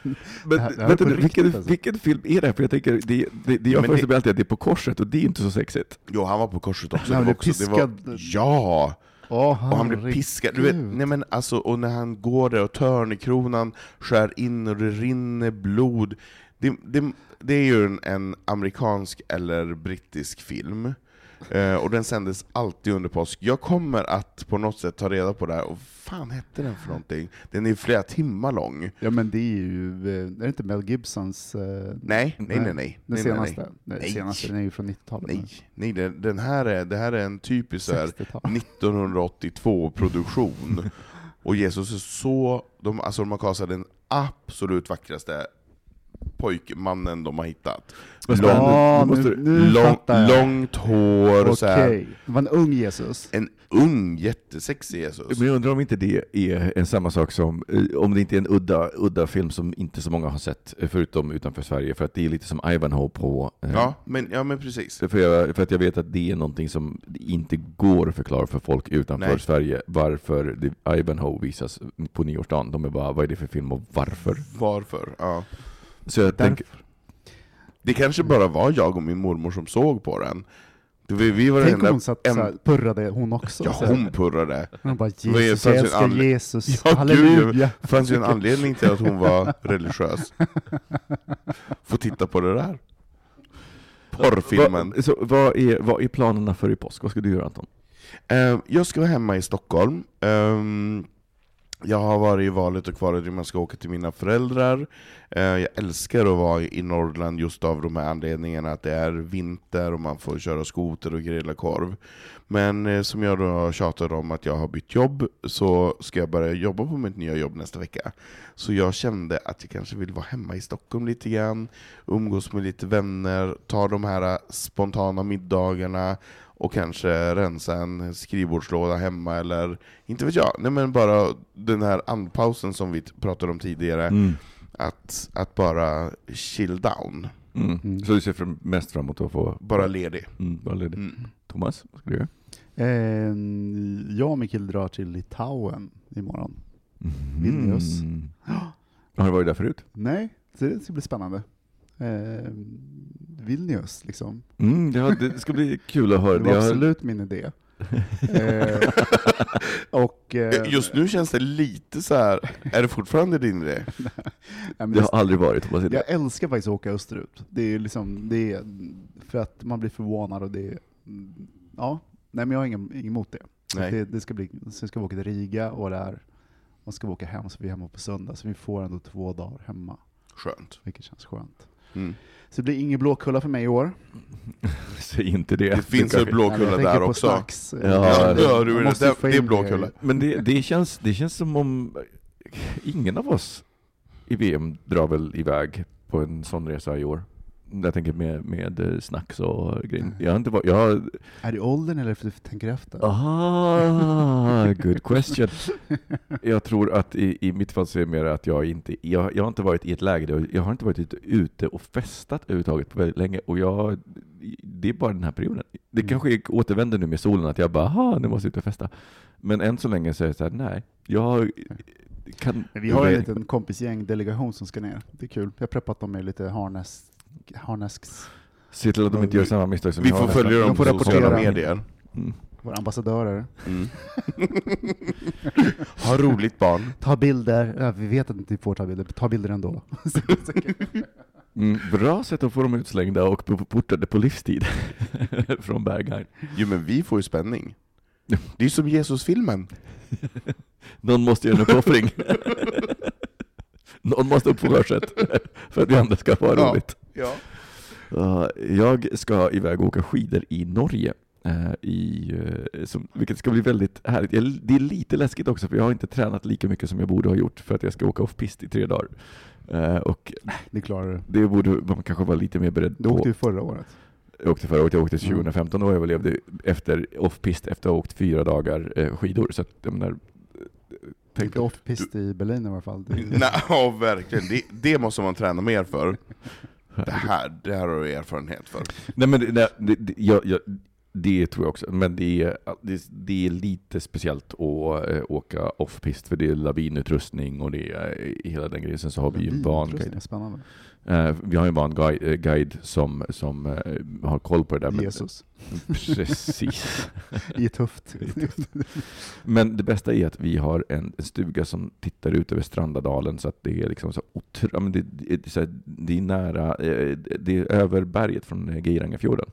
Det här- det här är vänta vilken, alltså. vilken film är det här? För jag tänker, det, det, det jag föreställer det- mig alltid att det är på korset, och det är inte så sexigt. Jo, han var på korset också. Nej, det men var det också det var, piskad- ja! Åh, Och han herregud. piskad. Du vet, nej men alltså, och när han går där och törnkronan skär in och det rinner blod. Det, det, det är ju en, en amerikansk eller brittisk film. Eh, och den sändes alltid under påsk. Jag kommer att på något sätt ta reda på det här, och fan hette den för någonting? Den är flera timmar lång. Ja men det är ju, eh, är det inte Mel Gibsons? eh, Nej, nej, nej, nej. Den nej, senaste? nej. Nej, Nej. senaste, den är ju från 90-talet. Nej, nej den, den här är, det här är en typisk så här, 60-tal. 1982-produktion. *laughs* Och Jesus är så... De, alltså de har kastat den absolut vackraste pojkmannen de har hittat. Lång. Ja, Nu nu, lång, långt hår, så här. Okej, det var en ung Jesus. En ung, jättesexig Jesus. Men jag undrar om inte det är en samma sak som, eh, om det inte är en udda, udda film som inte så många har sett, eh, förutom utanför Sverige, för att det är lite som Ivanhoe på... eh, Ja, men, ja, men precis. För, jag, för att jag vet att det är någonting som inte går att förklara för folk utanför Nej. Sverige, varför det, Ivanhoe visas på nyårsdagen. De är bara, vad är det för film och varför? Varför? Ja. Så jag Därför- tänker, Det kanske bara var jag och min mormor som såg på den. Vi, vi var Tänk om hon satt en- såhär, purrade hon också. Ja, hon purrade. Hon bara Jesus, jag älskar anled- Jesus, Ja, halleluja. gud, Det fanns ju en anledning till att hon var religiös. *laughs* Få titta på det där. Porrfilmen. Vad, så, vad, är, vad är planerna för i påsk? Vad ska du göra Anton? Eh, jag ska vara hemma i Stockholm. Ehm, jag har varit i valet och kvalet om jag ska åka till mina föräldrar. Eh, jag älskar att vara i Norrland just av de här anledningarna, att det är vinter och man får köra skoter och grilla korv. Men eh, som jag då tjatade tjatat om att jag har bytt jobb, så ska jag börja jobba på mitt nya jobb nästa vecka. Så jag kände att jag kanske vill vara hemma i Stockholm lite grann, umgås med lite vänner, ta de här eh, spontana middagarna, och kanske rensa en skrivbordslåda hemma, eller inte vet jag. Nej men bara den här andpausen som vi pratade om tidigare, Mm. att, att bara chill down. Mm. Mm. Så du ser mest fram emot att få Bara ledig. mm, vara ledig. Mm. Thomas, vad ska du göra? Eh, jag och Mikael drar till Litauen imorgon. Vilnius. Mm. Har du varit där förut? Nej, så det ska bli spännande. Eh, Vilnius liksom. Mm, ja, det ska bli kul att höra. Det var har- absolut min idé. *laughs* Eh, och, eh, Just nu känns det lite så här. är det fortfarande din idé? *laughs* nej, Det det, har aldrig varit Thomas jag älskar faktiskt att åka österut. Det är liksom, det är för att man blir förvånad och det är, ja, nej men jag har ingen, ingen emot det. Det, det ska bli, så ska vi åka till Riga och där, och ska vi åka hem så vi är hemma på söndag, så vi får ändå två dagar hemma, Skönt. vilket känns skönt. Mm. Så det blir ingen Blåkulla för mig i år. *laughs* Säg inte det. Det finns en blåkulla där tänker på också. Snacks. Ja, Ja, det- du det, är blåkulla. Men det, det, känns, det känns som om ingen av oss i VM drar väl iväg på en sån resa i år. Jag tänker med, med eh, snacks och grejer. Jag har inte varit, jag har, Är det åldern eller för att du tänker efter? aha, good question. *laughs* Jag tror att i, i mitt fall så är det mer att jag inte, jag, jag har inte varit i ett läge där, jag har inte varit ute, och festat överhuvudtaget på väldigt länge och jag, det är bara den här perioden. Det Mm. kanske återvänder nu med solen, att jag bara, aha, nu måste jag ut och festa. Men än så länge så är det så här, nej, jag kan... Vi har en liten kompisgäng, delegation som ska ner. Det är kul. Jag har preppat dem med lite harness, harnesks. Se till att de inte gör samma misstag som Vi jag får följa dem på sociala medier. Mm. Våra ambassadörer. Mm. *laughs* ha roligt barn. Ta bilder. Ja, vi vet att inte vi får ta bilder. Ta bilder ändå. *laughs* Mm, bra sätt att få dem utslängda och portade på livstid *laughs* från Berghain. Jo men vi får ju spänning. Det är ju som Jesus-filmen. Någon måste göra en uppoffring. Någon måste upp på korset för att vi andra ska ha Ja. roligt. Ja. Jag ska iväg och åka skidor i Norge. eh, I, eh, som, vilket ska bli väldigt härligt. Det är lite läskigt också, för jag har inte tränat lika mycket som jag borde ha gjort för att jag ska åka off-pist i tre dagar. Eh, och Det klarar du. det borde man kanske vara lite mer beredd Du åkte på. ju förra året. Jag åkte förra året, jag åkte Mm. 2015 och överlevde efter off-pist efter att ha åkt fyra dagar skidor. Så att, menar, tänk Inte off-pist i Berlin i alla fall. *laughs* Nej, ja, verkligen. Det, det måste man träna mer för. Det här, det här har du erfarenhet för. Nej men det, det, det, jag, jag, det tror jag också, men det är, det, det är lite speciellt att eh, åka off-pist, för det är lavinutrustning och det är eh, hela den grejen. Sen så har vi ju en banguide. Spännande. Eh, vi har ju en banguide eh, guide som, som eh, har koll på det där. Men, Jesus. *laughs* Precis. *laughs* I tufft. Men det bästa är att vi har en, en stuga som tittar ut över Strandadalen så att det är liksom så otro, men det, det, är det är nära, det är över berget från Geirangafjorden.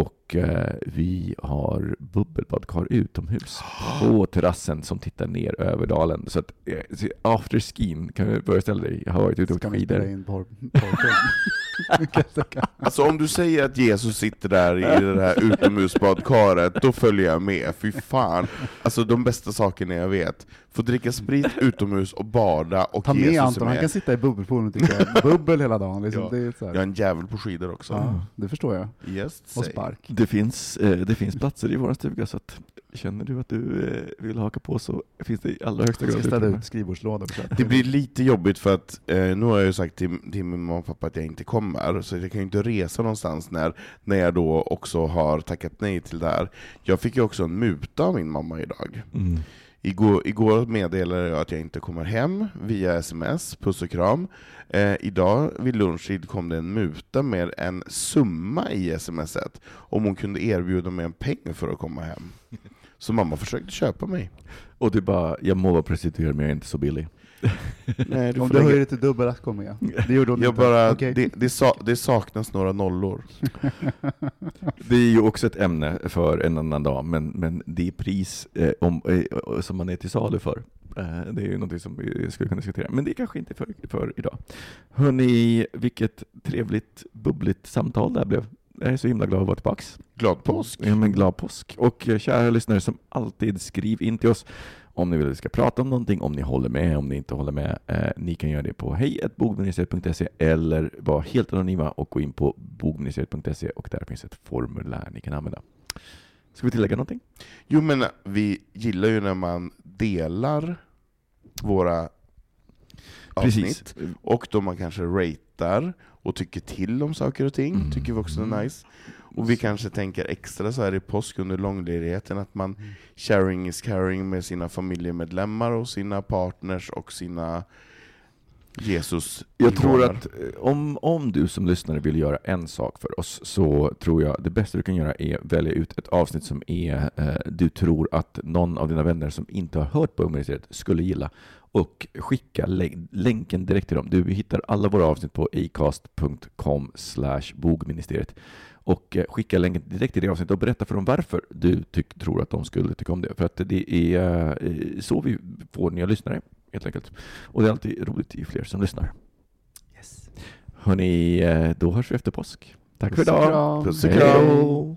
Och eh, vi har bubbelbadkar utomhus på terrassen som tittar ner över dalen. Så att eh, after skiin, kan du föreställa dig, jag har varit ute och Ska åkt vi spela skidor. in porr- porrfilm? *laughs* *laughs* Alltså om du säger att Jesus sitter där i det här utomhusbadkaret, då följer jag med. Fy fan. Alltså de bästa sakerna jag vet. Få dricka sprit utomhus och bada och Ta med Jesus är Anton, han med. kan sitta i bubbelpoolen och dricka *laughs* bubbel hela dagen. Liksom. Ja. Det är så Jag är här. en jävel på skidor också. Ja, det förstår jag. Yes, Och säg. spark. Det finns, eh, det finns platser i vår stuga så att känner du att du eh, vill haka på så finns det i allra högsta grad ställa ut att- Det blir lite jobbigt för att eh, nu har jag ju sagt till, till min mamma och pappa att jag inte kommer, så jag kan ju inte resa någonstans när, när jag då också har tackat nej till det här. Jag fick ju också en muta av min mamma idag. Mm. Igår, igår meddelade jag att jag inte kommer hem via sms, puss och kram. Eh, idag vid lunchtid kom det en muta med en summa i smset, om hon kunde erbjuda mig en peng för att komma hem. Så mamma försökte köpa mig. Och du bara, jag må vara prostituerad men jag är inte så billig. *laughs* Nej, du Om får du lägga- höjer det till dubbel att komma med. Det gjorde hon jag inte. bara, Okej. det, det, sa, det saknas några nollor. *laughs* Det är ju också ett ämne för en annan dag, men, men det är pris eh, om, eh, som man är till salu för. Eh, det är ju någonting som vi skulle kunna diskutera, men det är kanske inte för, för idag. Hörni, vilket trevligt, bubbligt samtal det här blev. Jag är så himla glad att vara tillbaks. Glad påsk! Ja, men glad påsk. Och eh, kära lyssnare som alltid, skriv in till oss om ni vill att vi ska prata om någonting, om ni håller med, om ni inte håller med. Eh, ni kan göra det på hejatbogministeriet.se eller vara helt anonyma och gå in på bogministeriet.se och där finns ett formulär ni kan använda. Ska vi tillägga någonting? Jo men vi gillar ju när man delar våra avsnitt, och då man kanske ratear och tycker till om saker och ting, Mm. tycker vi också är nice. Och vi kanske tänker extra så här i påsk under långledigheten, att man sharing is caring med sina familjemedlemmar och sina partners och sina Jesus Jag tror att eh, om, om du som lyssnare vill göra en sak för oss så tror jag det bästa du kan göra är välja ut ett avsnitt som är, eh, du tror att någon av dina vänner som inte har hört på Bogministeriet skulle gilla och skicka lä- länken direkt till dem. Du hittar alla våra avsnitt på acast.com bogministeriet och eh, skicka länken direkt till det avsnittet och berätta för dem varför du tyck, tror att de skulle tycka om det. För att det är eh, så vi får nya lyssnare, helt enkelt. Och det är alltid roligt ju fler som lyssnar. Yes. Hörni, eh, då hörs vi efter påsk. Tack för Puss och idag. kram. Puss och Hej kram.